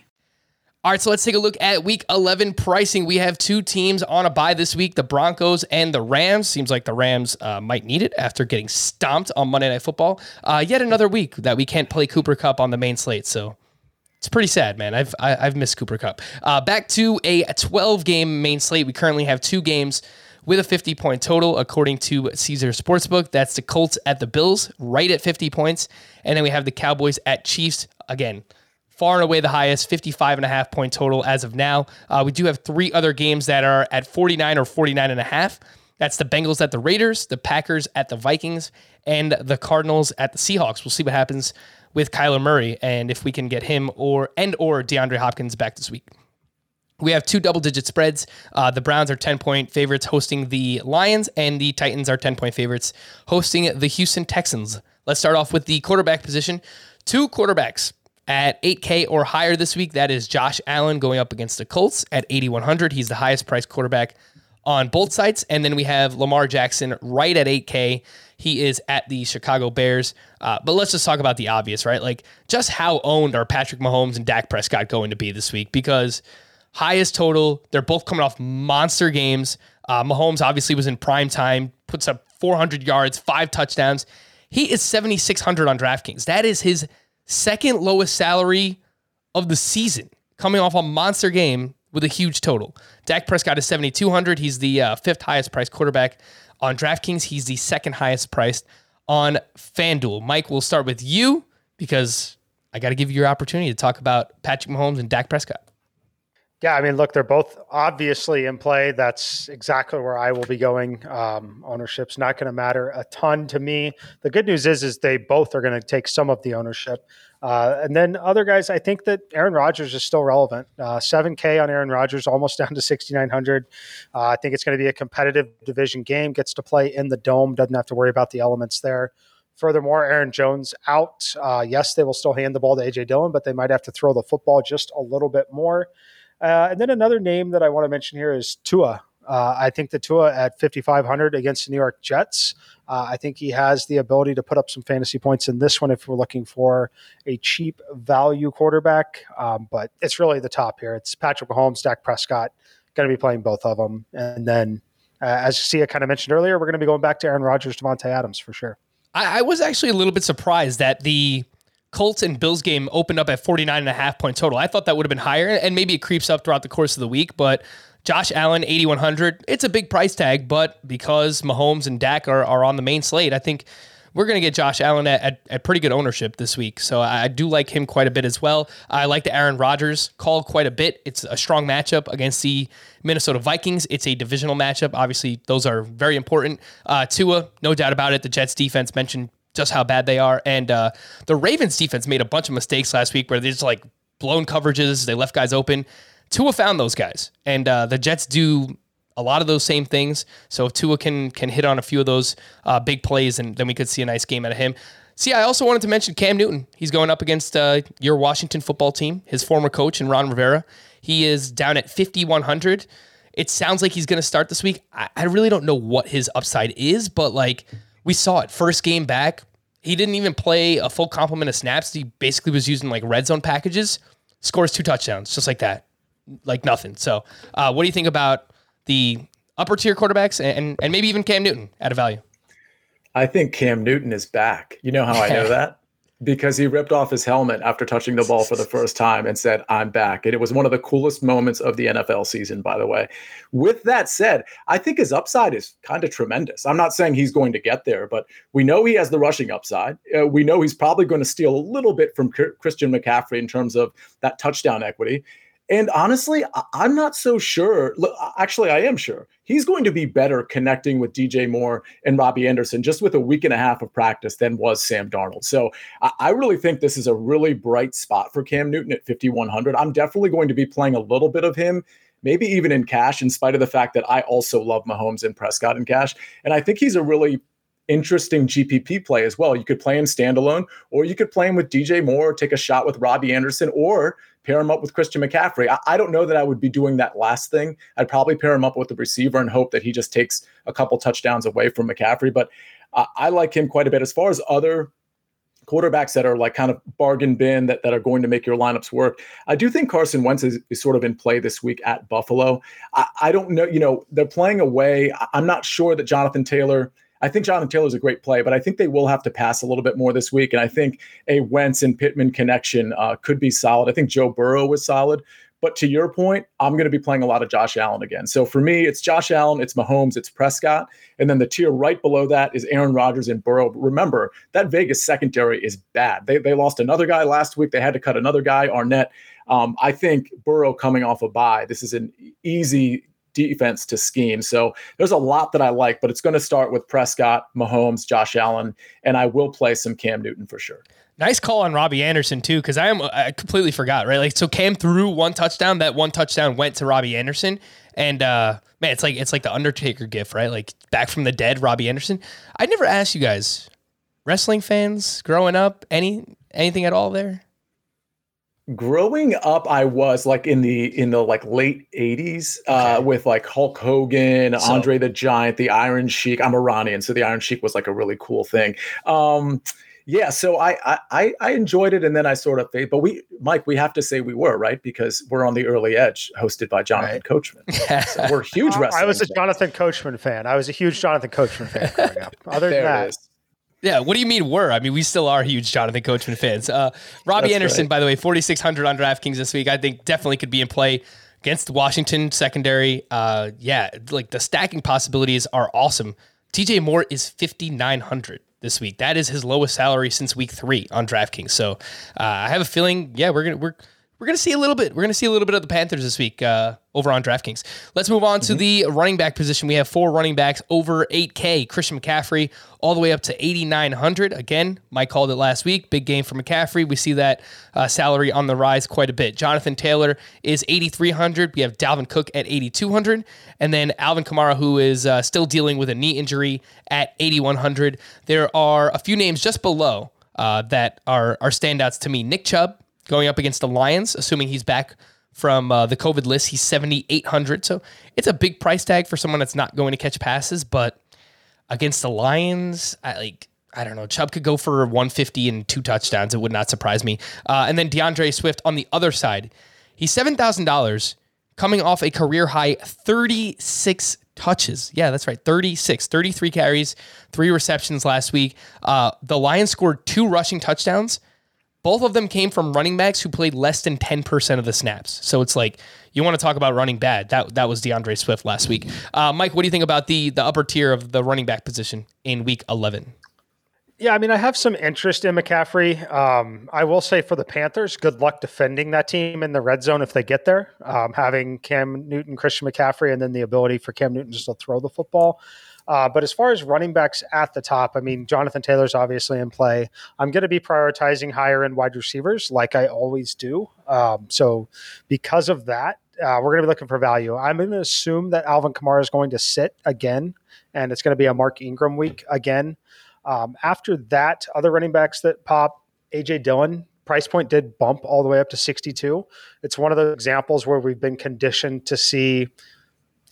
All right, so let's take a look at week 11 pricing. We have two teams on a bye this week the Broncos and the Rams. Seems like the Rams uh, might need it after getting stomped on Monday Night Football. Uh, yet another week that we can't play Cooper Kupp on the main slate. So it's pretty sad, man. I've I, have i have missed Cooper Kupp. Uh, back to a 12 game main slate. We currently have two games with a 50 point total, according to Caesar Sportsbook. That's the Colts at the Bills, right at 50 points. And then we have the Cowboys at Chiefs. Again, far and away the highest, 55 and a half point total as of now. Uh, we do have three other games that are at 49 or 49 and a half. That's the Bengals at the Raiders, the Packers at the Vikings, and the Cardinals at the Seahawks. We'll see what happens with Kyler Murray and if we can get him or and or DeAndre Hopkins back this week. We have two double digit spreads. Uh, the Browns are 10 point favorites hosting the Lions, and the Titans are 10 point favorites hosting the Houston Texans. Let's start off with the quarterback position. Two quarterbacks at 8K or higher this week. That is Josh Allen going up against the Colts at 8,100. He's the highest priced quarterback on both sites. And then we have Lamar Jackson right at 8K. He is at the Chicago Bears. Uh, but let's just talk about the obvious, right? Like, just how owned are Patrick Mahomes and Dak Prescott going to be this week? Because highest total, they're both coming off monster games. Uh, Mahomes obviously was in prime time, puts up 400 yards, five touchdowns. He is 7,600 on DraftKings. That is his second lowest salary of the season, coming off a monster game with a huge total. Dak Prescott is 7,200. He's the uh, fifth highest priced quarterback on DraftKings. He's the second highest priced on FanDuel. Mike, we'll start with you because I got to give you your opportunity to talk about Patrick Mahomes and Dak Prescott. Yeah, I mean, look, they're both obviously in play. That's exactly where I will be going. Um, ownership's not going to matter a ton to me. The good news is, is they both are going to take some of the ownership. Uh, and then other guys, I think that Aaron Rodgers is still relevant. Uh, 7K on Aaron Rodgers, almost down to 6,900. Uh, I think it's going to be a competitive division game. Gets to play in the dome, doesn't have to worry about the elements there. Furthermore, Aaron Jones out. Uh, yes, they will still hand the ball to AJ Dillon, but they might have to throw the football just a little bit more. Uh, and then another name that I want to mention here is Tua. Uh, I think the Tua at 5,500 against the New York Jets. Uh, I think he has the ability to put up some fantasy points in this one if we're looking for a cheap value quarterback. Um, but it's really the top here. It's Patrick Mahomes, Dak Prescott, going to be playing both of them. And then, uh, as Sia kind of mentioned earlier, we're going to be going back to Aaron Rodgers, Davante Adams for sure. I, I was actually a little bit surprised that the Colts and Bills game opened up at 49 and a half point total. I thought that would have been higher and maybe it creeps up throughout the course of the week, but Josh Allen 8100, it's a big price tag, but because Mahomes and Dak are, are on the main slate, I think we're going to get Josh Allen at, at, at, pretty good ownership this week. So I do like him quite a bit as well. I like the Aaron Rodgers call quite a bit. It's a strong matchup against the Minnesota Vikings. It's a divisional matchup. Obviously, those are very important. Uh, Tua, no doubt about it. The Jets defense mentioned just how bad they are. And uh, the Ravens defense made a bunch of mistakes last week where they just like blown coverages. They left guys open. Tua found those guys, and uh, the Jets do a lot of those same things. So if Tua can can hit on a few of those uh, big plays, and then we could see a nice game out of him. See, I also wanted to mention Cam Newton. He's going up against uh, your Washington football team, his former coach, and Ron Rivera. He is down at 5,100. It sounds like he's going to start this week. I, I really don't know what his upside is, but like we saw it first game back. He didn't even play a full complement of snaps. He basically was using like red zone packages. Scores two touchdowns, just like that, like nothing. So, uh, what do you think about the upper tier quarterbacks and and maybe even Cam Newton at a value? I think Cam Newton is back. You know how I know that? Because he ripped off his helmet after touching the ball for the first time and said, I'm back. And it was one of the coolest moments of the NFL season, by the way. With that said, I think his upside is kind of tremendous. I'm not saying he's going to get there, but we know he has the rushing upside. Uh, we know he's probably going to steal a little bit from Christian McCaffrey in terms of that touchdown equity. And honestly, I'm not so sure. Actually, I am sure he's going to be better connecting with DJ Moore and Robbie Anderson just with a week and a half of practice than was Sam Darnold. So I really think this is a really bright spot for Cam Newton at 5,100. I'm definitely going to be playing a little bit of him maybe even in cash, in spite of the fact that I also love Mahomes and Prescott in cash. And I think he's a really interesting GPP play as well. You could play him standalone, or you could play him with DJ Moore, take a shot with Robbie Anderson, or pair him up with Christian McCaffrey. I, I, don't know that I would be doing that last thing. I'd probably pair him up with the receiver and hope that he just takes a couple touchdowns away from McCaffrey. But uh, I like him quite a bit. As far as other quarterbacks that are like kind of bargain bin that, that are going to make your lineups work. I do think Carson Wentz is, is sort of in play this week at Buffalo. I, I don't know, you know, they're playing away. I'm not sure that Jonathan Taylor. I think Jonathan Taylor is a great play, but I think they will have to pass a little bit more this week. And I think a Wentz and Pittman connection uh, could be solid. I think Joe Burrow was solid, but to your point, I'm going to be playing a lot of Josh Allen again. So for me, it's Josh Allen, it's Mahomes, it's Prescott. And then the tier right below that is Aaron Rodgers and Burrow. Remember, that Vegas secondary is bad. They, they lost another guy last week. They had to cut another guy, Arnette. Um, I think Burrow coming off a bye, this is an easy defense to scheme. So there's a lot that I like, but it's going to start with Prescott, Mahomes, Josh Allen, and I will play some Cam Newton for sure. Nice call on Robbie Anderson too, because I am I completely forgot right. Like so, Cam threw one touchdown. That one touchdown went to Robbie Anderson, and uh, man, it's like it's like the Undertaker gift, right? Like back from the dead, Robbie Anderson. I never asked you guys, wrestling fans, growing up, any anything at all there? Growing up i was like in the in the like late 80s uh okay. with like hulk hogan so, andre the giant the iron sheik. I'm iranian so the iron sheik was like a really cool thing. Um yeah so I, I i enjoyed it and then i sort of but we mike we have to say we were right? Because we're on the early edge hosted by jonathan right. coachman. So we're huge wrestling i was a fans. jonathan coachman fan. I was a huge jonathan coachman fan growing up. Other than that yeah, what do you mean were? I mean, we still are huge Jonathan Coachman fans. Uh, Robbie That's Anderson, right. by the way, 4,600 on DraftKings this week. I think definitely could be in play against Washington secondary. Uh, yeah, like the stacking possibilities are awesome. DJ Moore is 5,900 this week. That is his lowest salary since week three on DraftKings. So uh, I have a feeling, yeah, we're gonna we're we're going to see a little bit. We're going to see a little bit of the Panthers this week uh, over on DraftKings. Let's move on mm-hmm. to the running back position. We have four running backs over 8K. Christian McCaffrey all the way up to 8,900. Again, Mike called it last week. Big game for McCaffrey. We see that uh, salary on the rise quite a bit. Jonathan Taylor is 8,300. We have Dalvin Cook at 8,200. And then Alvin Kamara, who is uh, still dealing with a knee injury at 8,100. There are a few names just below uh, that are, are standouts to me. Nick Chubb going up against the Lions, assuming he's back from uh, the COVID list. He's 7,800. So it's a big price tag for someone that's not going to catch passes. But against the Lions, I like. I don't know. Chubb could go for 150 and two touchdowns. It would not surprise me. Uh, and then D'Andre Swift on the other side, he's seven thousand dollars, coming off a career high 36 touches. Yeah, that's right. 36, 33 carries, three receptions last week. Uh, the Lions scored two rushing touchdowns both of them came from running backs who played less than 10% of the snaps. So it's like you want to talk about running bad. That that was D'Andre Swift last week. Uh, Mike, what do you think about the the upper tier of the running back position in week 11? Yeah, I mean, I have some interest in McCaffrey. Um, I will say for the Panthers, good luck defending that team in the red zone if they get there. Um, having Cam Newton, Christian McCaffrey, and then the ability for Cam Newton just to throw the football. Uh, but as far as running backs at the top, I mean, Jonathan Taylor's obviously in play. I'm going to be prioritizing higher end wide receivers like I always do. Um, so because of that, uh, we're going to be looking for value. I'm going to assume that Alvin Kamara is going to sit again, and it's going to be a Mark Ingram week again. Um, after that, other running backs that pop, AJ Dillon, price point did bump all the way up to 62. It's one of the examples where we've been conditioned to see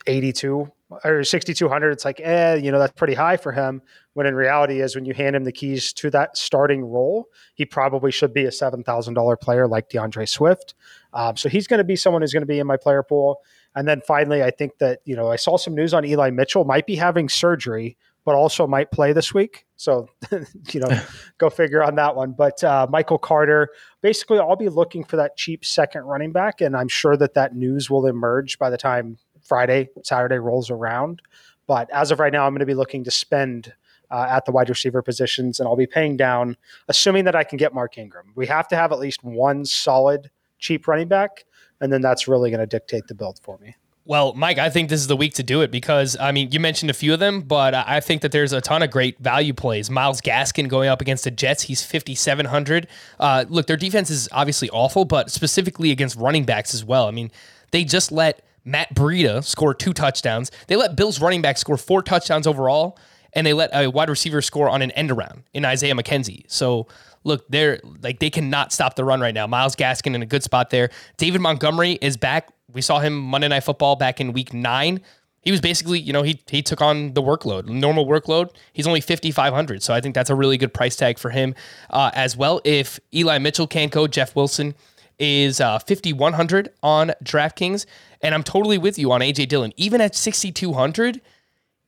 82 or 6200 it's like eh you know that's pretty high for him when in reality is when you hand him the keys to that starting role he probably should be a $7000 player like D'Andre Swift. Um, so he's going to be someone who's going to be in my player pool. And then finally I think that you know I saw some news on Eli Mitchell might be having surgery but also might play this week. So you know go figure on that one. But uh, Michael Carter basically I'll be looking for that cheap second running back and I'm sure that that news will emerge by the time Friday, Saturday rolls around. But as of right now, I'm going to be looking to spend uh, at the wide receiver positions, and I'll be paying down, assuming that I can get Mark Ingram. We have to have at least one solid, cheap running back, and then that's really going to dictate the build for me. Well, Mike, I think this is the week to do it because I mean, you mentioned a few of them, but I think that there's a ton of great value plays. Myles Gaskin going up against the Jets, he's 5700. Uh, look, their defense is obviously awful, but specifically against running backs as well. I mean, they just let Matt Breida score two touchdowns. They let Bills running back score four touchdowns overall, and they let a wide receiver score on an end around in Isaiah McKenzie. So look, they're like they cannot stop the run right now. Myles Gaskin in a good spot there. David Montgomery is back. We saw him Monday Night Football back in week nine. he was basically, you know, he he took on the workload, normal workload. He's only fifty five hundred, so I think that's a really good price tag for him uh, as well. If Eli Mitchell can't go, Jeff Wilson is uh, fifty one hundred on DraftKings, and I'm totally with you on AJ Dillon. Even at sixty two hundred,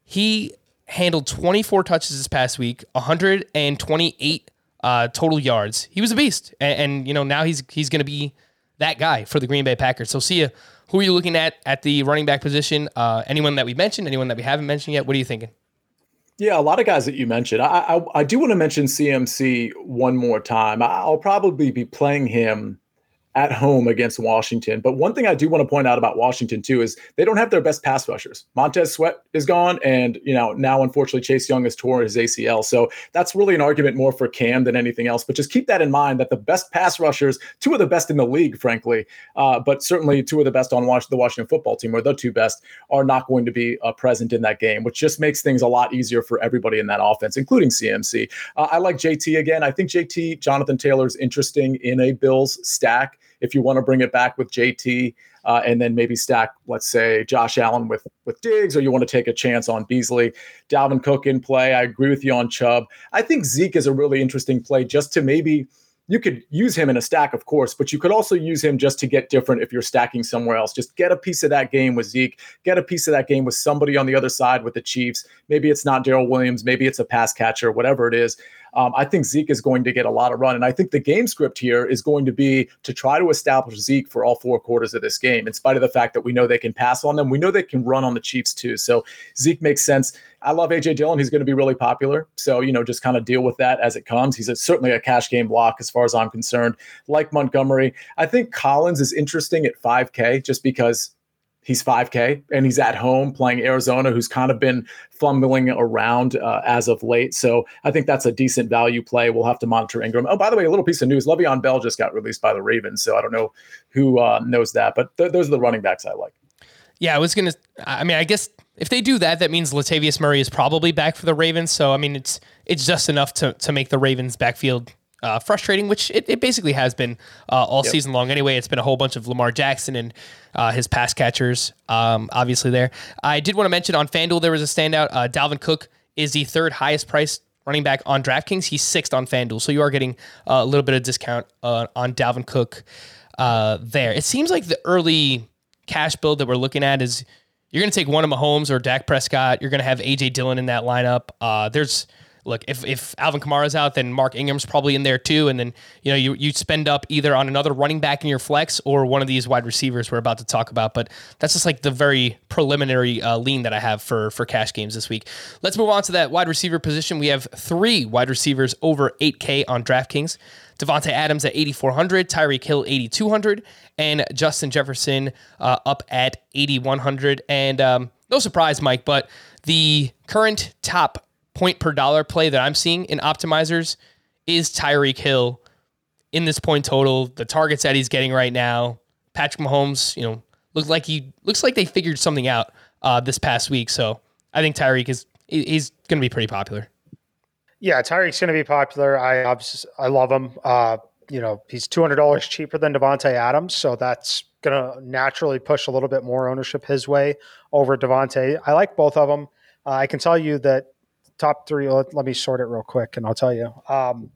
he handled twenty four touches this past week, one hundred and twenty eight uh, total yards. He was a beast, and, and you know now he's he's going to be that guy for the Green Bay Packers. So see you who are you looking at at the running back position? Uh, anyone that we mentioned? Anyone that we haven't mentioned yet? What are you thinking? Yeah, a lot of guys that you mentioned. I, I, I do want to mention CMC one more time. I'll probably be playing him at home against Washington. But one thing I do want to point out about Washington too is they don't have their best pass rushers. Montez Sweat is gone, and you know now unfortunately Chase Young has torn his ACL. So that's really an argument more for Cam than anything else. But just keep that in mind that the best pass rushers, two of the best in the league, frankly, uh, but certainly two of the best on the Washington football team, or the two best, are not going to be uh, present in that game, which just makes things a lot easier for everybody in that offense, including CMC. Uh, I like JT again. I think JT Jonathan Taylor is interesting in a Bills stack if you want to bring it back with JT uh, and then maybe stack, let's say, Josh Allen with with Diggs, or you want to take a chance on Beasley, Dalvin Cook in play. I agree with you on Chubb. I think Zeke is a really interesting play just to maybe you could use him in a stack, of course, but you could also use him just to get different if you're stacking somewhere else. Just get a piece of that game with Zeke, get a piece of that game with somebody on the other side with the Chiefs. Maybe it's not Darrel Williams, maybe it's a pass catcher, whatever it is. Um, I think Zeke is going to get a lot of run. And I think the game script here is going to be to try to establish Zeke for all four quarters of this game, in spite of the fact that we know they can pass on them. We know they can run on the Chiefs too. So Zeke makes sense. I love AJ Dillon. He's going to be really popular. So, you know, just kind of deal with that as it comes. He's a, certainly a cash game block as far as I'm concerned. Like Montgomery, I think Collins is interesting at 5K just because he's 5K and he's at home playing Arizona, who's kind of been fumbling around uh, as of late. So I think that's a decent value play. We'll have to monitor Ingram. Oh, by the way, a little piece of news: Le'Veon Bell just got released by the Ravens. So I don't know who uh, knows that, but th- those are the running backs I like. Yeah, I was gonna. I mean, I guess if they do that, that means Latavius Murray is probably back for the Ravens. So I mean, it's it's just enough to to make the Ravens backfield uh, frustrating, which it, it, basically has been uh, all yep. season long. Anyway, it's been a whole bunch of Lamar Jackson and uh, his pass catchers, um, obviously there. I did want to mention on FanDuel there was a standout. Uh, Dalvin Cook is the third highest priced running back on DraftKings. He's sixth on FanDuel, so you are getting a little bit of discount uh, on Dalvin Cook uh, there. It seems like the early cash build that we're looking at is you're going to take one of Mahomes or Dak Prescott. You're going to have AJ Dillon in that lineup. there's look, if, if Alvin Kamara's out, then Mark Ingram's probably in there too. And then, you know, you, you spend up either on another running back in your flex or one of these wide receivers we're about to talk about. But that's just like the very preliminary uh, lean that I have for, for cash games this week. Let's move on to that wide receiver position. We have three wide receivers over 8K on DraftKings. Davante Adams at 8,400, Tyreek Hill 8,200, and Justin Jefferson uh, up at 8,100. And um, no surprise, Mike, but the current top point per dollar play that I'm seeing in optimizers is Tyreek Hill in this point total. The targets that he's getting right now, Patrick Mahomes, you know, looks like he looks like they figured something out uh, this past week. So I think Tyreek is he's going to be pretty popular. Yeah, Tyreek's going to be popular. I I love him. Uh, you know, he's two hundred dollars cheaper than Davante Adams, so that's going to naturally push a little bit more ownership his way over Davante. I like both of them. Uh, I can tell you that top three. Let, let, me sort it real quick, and I'll tell you. Um,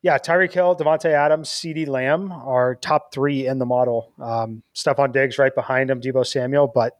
yeah, Tyreek Hill, Davante Adams, CeeDee Lamb are top three in the model. Um, Stefon Diggs right behind him, Deebo Samuel, but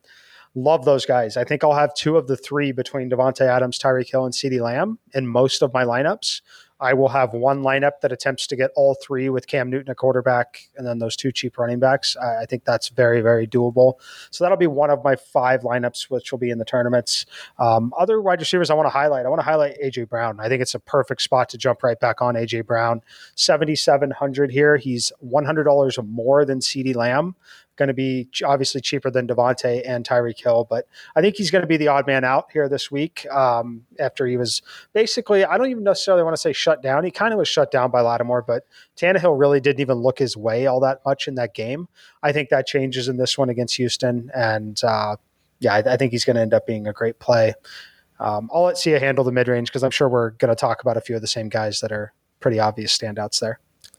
love those guys. I think I'll have two of the three between Davante Adams, Tyreek Hill, and CeeDee Lamb in most of my lineups. I will have one lineup that attempts to get all three with Cam Newton a quarterback and then those two cheap running backs. I, I, think that's very, very doable. So that'll be one of my five lineups, which will be in the tournaments. Um, other wide receivers I want to highlight. I want to highlight AJ Brown. I think it's a perfect spot to jump right back on AJ Brown. 7,700 here. He's $100 more than CeeDee Lamb going to be obviously cheaper than Davante and Tyreek Hill, but I think he's going to be the odd man out here this week. Um, after he was basically, I don't even necessarily want to say shut down. He kind of was shut down by Lattimore, but Tannehill really didn't even look his way all that much in that game. I think that changes in this one against Houston, and uh, yeah, I, I, think he's going to end up being a great play. Um, I'll let Sia handle the mid range because I'm sure we're going to talk about a few of the same guys that are pretty obvious standouts there.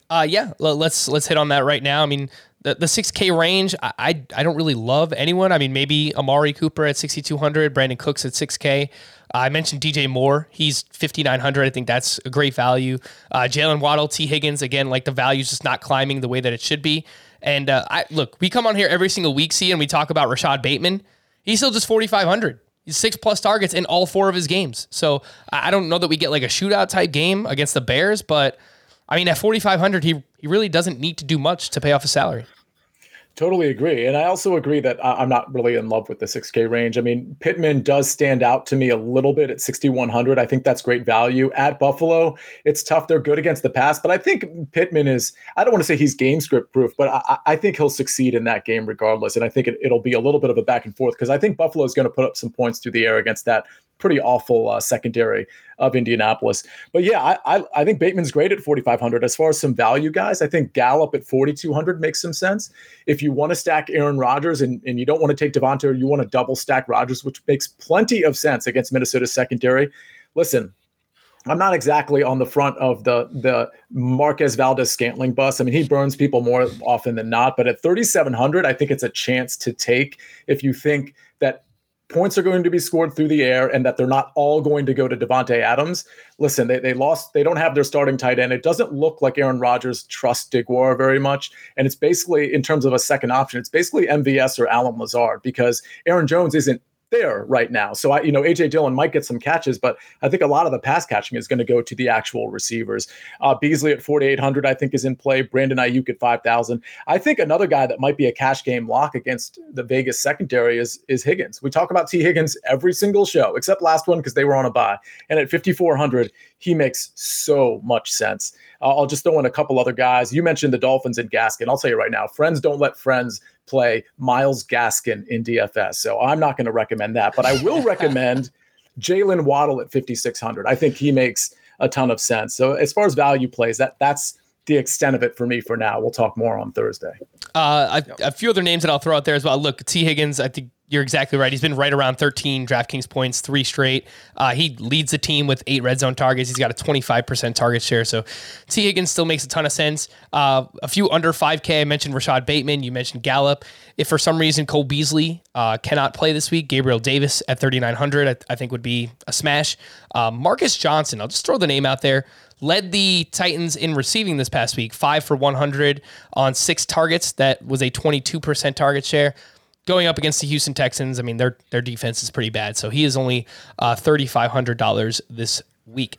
Uh, yeah, let's let's hit on that right now. I mean, the, the 6K range, I, I, I don't really love anyone. I mean, maybe Amari Cooper at 6,200, Brandin Cooks at 6K. Uh, I mentioned DJ Moore. He's 5,900. I think that's a great value. Uh, Jaylen Waddle, Tee Higgins, again, like the value's just not climbing the way that it should be. And uh, I look, we come on here every single week, see, and we talk about Rashod Bateman. He's still just 4,500. He's six plus targets in all four of his games. So I don't know that we get like a shootout type game against the Bears, but I mean, at 4,500, he, he really doesn't need to do much to pay off his salary. Totally agree. And I also agree that I'm not really in love with the 6K range. I mean, Pittman does stand out to me a little bit at 6,100. I think that's great value. At Buffalo, it's tough. They're good against the pass, but I think Pittman is, I don't want to say he's game script proof, but I, I think he'll succeed in that game regardless. And I think it, will be a little bit of a back and forth because I think Buffalo is going to put up some points through the air against that pretty awful uh, secondary of Indianapolis. But yeah, I, I, I think Bateman's great at 4,500. As far as some value guys, I think Gallup at 4,200 makes some sense. If you want to stack Aaron Rodgers and, and you don't want to take or you want to double stack Rodgers, which makes plenty of sense against Minnesota's secondary, listen, I'm not exactly on the front of the the Marquez Valdes Scantling bus. I mean, he burns people more often than not, but at 3,700, I think it's a chance to take if you think that points are going to be scored through the air and that they're not all going to go to Davante Adams. Listen, they, they lost, they don't have their starting tight end. It doesn't look like Aaron Rodgers trusts Deguara very much. And it's basically, in terms of a second option, it's basically MVS or Allen Lazard because Aaron Jones isn't there right now. So I, you know, AJ Dillon might get some catches, but I think a lot of the pass catching is going to go to the actual receivers. Uh, Beasley at 4,800, I think, is in play. Brandon Aiyuk at 5,000. I think another guy that might be a cash game lock against the Vegas secondary is is Higgins. We talk about Tee Higgins every single show, except last one because they were on a bye. And at 5,400, he makes so much sense. Uh, I'll just throw in a couple other guys. You mentioned the Dolphins and Gaskin. I'll tell you right now, friends don't let friends play Myles Gaskin in DFS. So I'm not going to recommend that, but I will recommend Jaylen Waddle at 5,600. I think he makes a ton of sense. So as far as value plays, that that's the extent of it for me for now. We'll talk more on Thursday. Uh, a, a, few other names that I'll throw out there as well. Look, Tee Higgins, I think you're exactly right. He's been right around 13 DraftKings points, three straight. Uh, he leads the team with eight red zone targets. He's got a 25% target share. So Tee Higgins still makes a ton of sense. Uh, a few under 5K. I mentioned Rashod Bateman. You mentioned Gallup. If for some reason Cole Beasley uh, cannot play this week, Gabriel Davis at 3,900, I, I, think would be a smash. Uh, Marcus Johnson, I'll just throw the name out there led the Titans in receiving this past week, five for 100 on six targets. That was a 22% target share going up against the Houston Texans, I mean their their defense is pretty bad. So he is only uh, thirty five hundred dollars this week.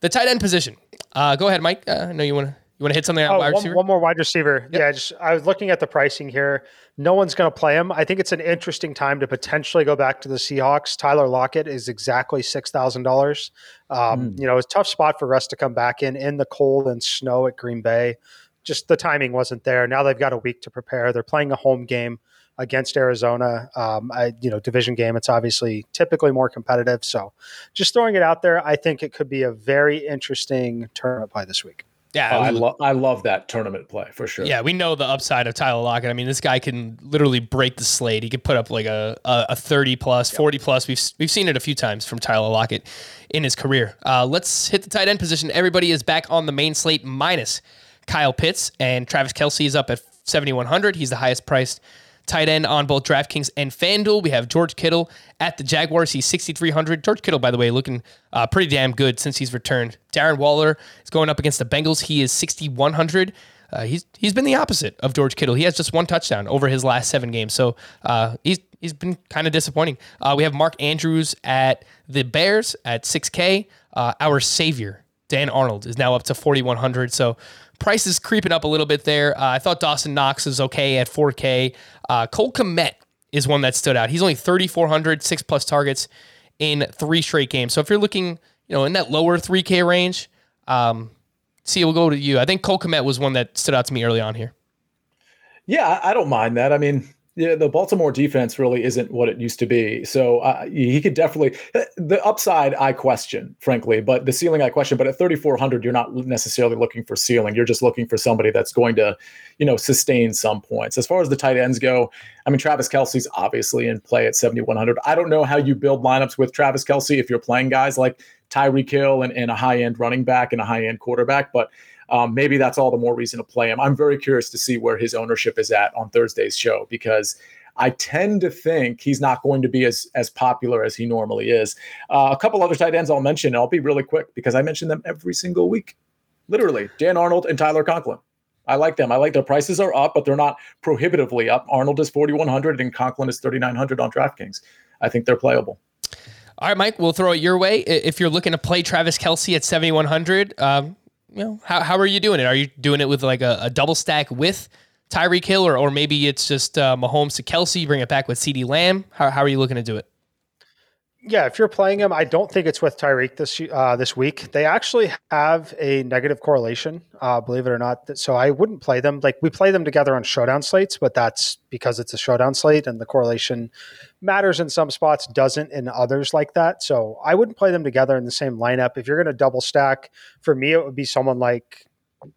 The tight end position. Uh, go ahead, Mike. Uh, I know you want to you want to hit something on oh, wide one, receiver. One more wide receiver. Yep. Yeah, just I was looking at the pricing here. No one's going to play him. I think it's an interesting time to potentially go back to the Seahawks. Tyler Lockett is exactly six thousand um, dollars. Mm. You know, it's a tough spot for Russ to come back in in the cold and snow at Green Bay. Just the timing wasn't there. Now they've got a week to prepare. They're playing a home game against Arizona. Um, I, you know, division game. It's obviously typically more competitive. So, just throwing it out there, I think it could be a very interesting tournament play this week. Yeah, oh, I love I love that tournament play for sure. Yeah, we know the upside of Tyler Lockett. I mean, this guy can literally break the slate. He could put up like a a, a thirty plus, yep. forty plus. We've we've seen it a few times from Tyler Lockett in his career. Uh, let's hit the tight end position. Everybody is back on the main slate minus Kyle Pitts and Travis Kelce is up at seventy one hundred. He's the highest priced tight end on both DraftKings and FanDuel. We have George Kittle at the Jaguars. He's 6,300. George Kittle, by the way, looking uh, pretty damn good since he's returned. Darren Waller is going up against the Bengals. He is 6,100. Uh, he's he's been the opposite of George Kittle. He has just one touchdown over his last seven games, so uh, he's he's been kind of disappointing. Uh, we have Mark Andrews at the Bears at 6K. Uh, our savior Dan Arnold is now up to 4,100. So price is creeping up a little bit there. Uh, I thought Dawson Knox is okay at 4K. Uh, Cole Kmet is one that stood out. He's only 3,400, six plus targets in three straight games. So if you're looking, you know, in that lower 3K range, um, see, we'll go to you. I think Cole Kmet was one that stood out to me early on here. Yeah, I don't mind that. I mean, yeah, the Baltimore defense really isn't what it used to be. So uh, he could definitely the upside I question, frankly, but the ceiling I question. But at 3,400, you're not necessarily looking for ceiling. You're just looking for somebody that's going to, you know, sustain some points. As far as the tight ends go, I mean, Travis Kelce's obviously in play at 7,100. I don't know how you build lineups with Travis Kelce if you're playing guys like Tyreek Hill and, and a high end running back and a high end quarterback, but um, maybe that's all the more reason to play him. I'm very curious to see where his ownership is at on Thursday's show because I tend to think he's not going to be as as popular as he normally is. Uh, a couple other tight ends I'll mention. I'll be really quick because I mention them every single week. Literally, Dan Arnold and Tyler Conklin. I like them. I like their prices are up, but they're not prohibitively up. Arnold is 4,100 and Conklin is 3,900 on DraftKings. I think they're playable. All right, Mike, we'll throw it your way. If you're looking to play Travis Kelce at 7,100, um, you know, how, how are you doing it? Are you doing it with like a, a double stack with Tyreek Hill, or, or maybe it's just uh, Mahomes to Kelce, bring it back with CeeDee Lamb? How, how are you looking to do it? Yeah, if you're playing him, I don't think it's with Tyreek this uh, this week. They actually have a negative correlation, uh, believe it or not. So I wouldn't play them. Like we play them together on showdown slates, but that's because it's a showdown slate and the correlation matters in some spots, doesn't in others like that. So I wouldn't play them together in the same lineup. If you're going to double stack, for me, it would be someone like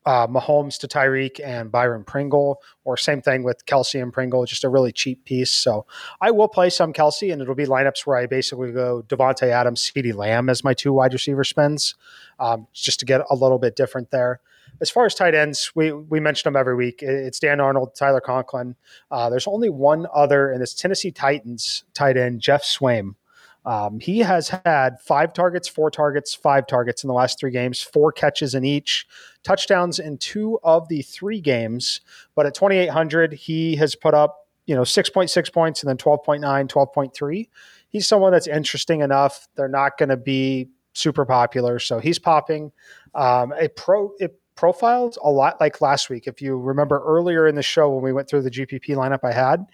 uh, Mahomes to Tyreek and Byron Pringle, or same thing with Kelce and Pringle, just a really cheap piece. So I will play some Kelce, and it'll be lineups where I basically go Davante Adams, CeeDee Lamb as my two wide receiver spins, um, just to get a little bit different there. As far as tight ends, we we mention them every week. It's Dan Arnold, Tyler Conklin. Uh, there's only one other, and it's Tennessee Titans tight end Geoff Swaim. Um, he has had five targets, four targets, five targets in the last three games, four catches in each, touchdowns in two of the three games. But at 2,800, he has put up, you know, 6.6 points and then 12.9, 12.3. He's someone that's interesting enough. They're not going to be super popular. So he's popping. Um, a pro, it profiles a lot like last week. If you remember earlier in the show when we went through the GPP lineup I had,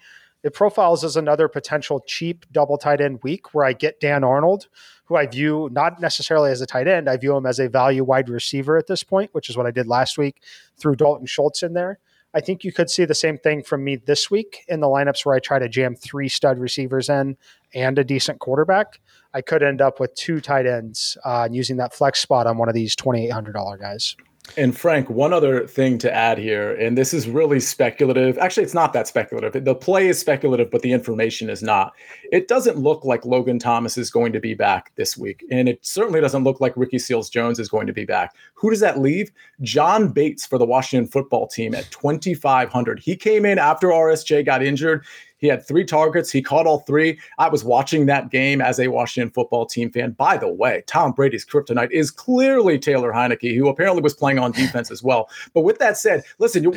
it profiles as another potential cheap double tight end week where I get Dan Arnold, who I view not necessarily as a tight end. I view him as a value wide receiver at this point, which is what I did last week threw Dalton Schultz in there. I think you could see the same thing from me this week in the lineups where I try to jam three stud receivers in and a decent quarterback. I could end up with two tight ends uh, using that flex spot on one of these $2,800 guys. And Frank, one other thing to add here, and this is really speculative. Actually, it's not that speculative. The play is speculative, but the information is not. It doesn't look like Logan Thomas is going to be back this week. And it certainly doesn't look like Ricky Seals Jones is going to be back. Who does that leave? John Bates for the Washington football team at 2,500. He came in after RSJ got injured. He had three targets. He caught all three. I was watching that game as a Washington football team fan. By the way, Tom Brady's kryptonite is clearly Taylor Heinicke, who apparently was playing on defense as well. But with that said, listen,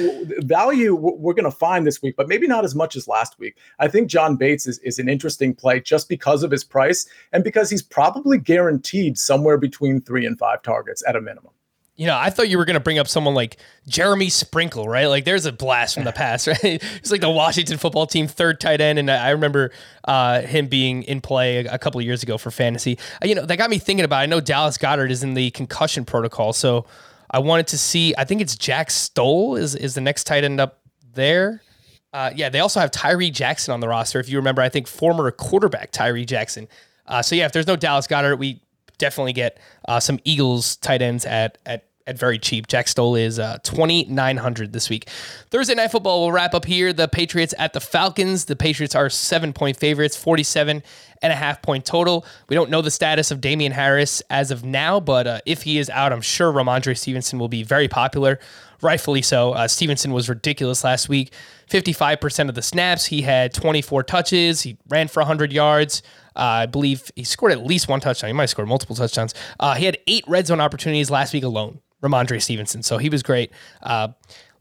value we're going to find this week, but maybe not as much as last week. I think John Bates is, is an interesting play just because of his price and because he's probably guaranteed somewhere between three and five targets at a minimum you know, I thought you were going to bring up someone like Jeremy Sprinkle, right? Like, there's a blast from the past, right? It's like the Washington football team third tight end, and I remember uh, him being in play a, a, couple of years ago for fantasy. Uh, you know, that got me thinking about. It. I know Dallas Goedert is in the concussion protocol, so I wanted to see. I think it's Jack Stoll is is the next tight end up there. Uh, yeah, they also have Tyree Jackson on the roster. If you remember, I think former quarterback Tyree Jackson. Uh, so yeah, if there's no Dallas Goedert, we definitely get uh, some Eagles tight ends at at at very cheap. Jack Stoll is uh, 2900 this week. Thursday night football will wrap up here. The Patriots at the Falcons. The Patriots are seven point favorites, 47 and a half point total. We don't know the status of Damien Harris as of now, but uh, if he is out, I'm sure Rhamondre Stevenson will be very popular. Rightfully so. Uh, Stevenson was ridiculous last week. 55% of the snaps. He had 24 touches. He ran for 100 yards. Uh, I believe he scored at least one touchdown. He might have scored multiple touchdowns. Uh, he had eight red zone opportunities last week alone. Rhamondre Stevenson. So he was great. Uh,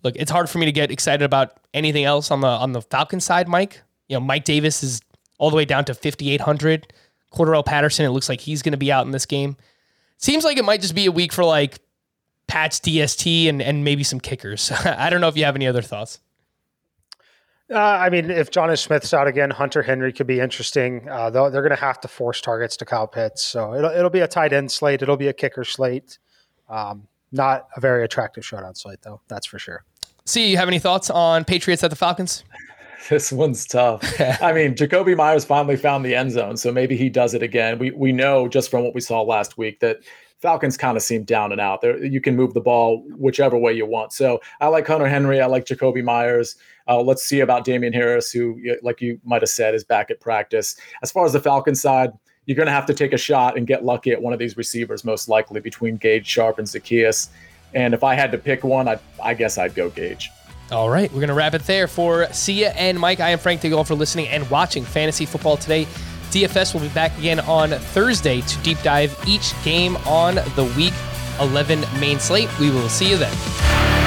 look, it's hard for me to get excited about anything else on the on the Falcon side, Mike. You know, Mike Davis is all the way down to 5,800. Cordarrelle Patterson, it looks like he's going to be out in this game. Seems like it might just be a week for like Pat's DST and, and maybe some kickers. I don't know if you have any other thoughts. Uh, I mean, if Jonnu Smith's out again, Hunter Henry could be interesting. Uh, they're going to have to force targets to Kyle Pitts, so it'll it'll be a tight end slate. It'll be a kicker slate. Um, not a very attractive showdown slate, though. That's for sure. See, you have any thoughts on Patriots at the Falcons? This one's tough. I mean, Jakobi Meyers finally found the end zone, so maybe he does it again. We we know just from what we saw last week that Falcons kind of seem down and out. There, you can move the ball whichever way you want. So I like Hunter Henry. I like Jakobi Meyers. Uh, let's see about Damien Harris, who, like you might have said, is back at practice. As far as the Falcons side, you're going to have to take a shot and get lucky at one of these receivers, most likely between Gage Sharpe and Zaccheaus. And if I had to pick one, I I guess I'd go Gage. All right, we're going to wrap it there for Sia and Mike. I am Frank. Thank you all for listening and watching Fantasy Football today. DFS will be back again on Thursday to deep dive each game on the week 11 main slate. We will see you then.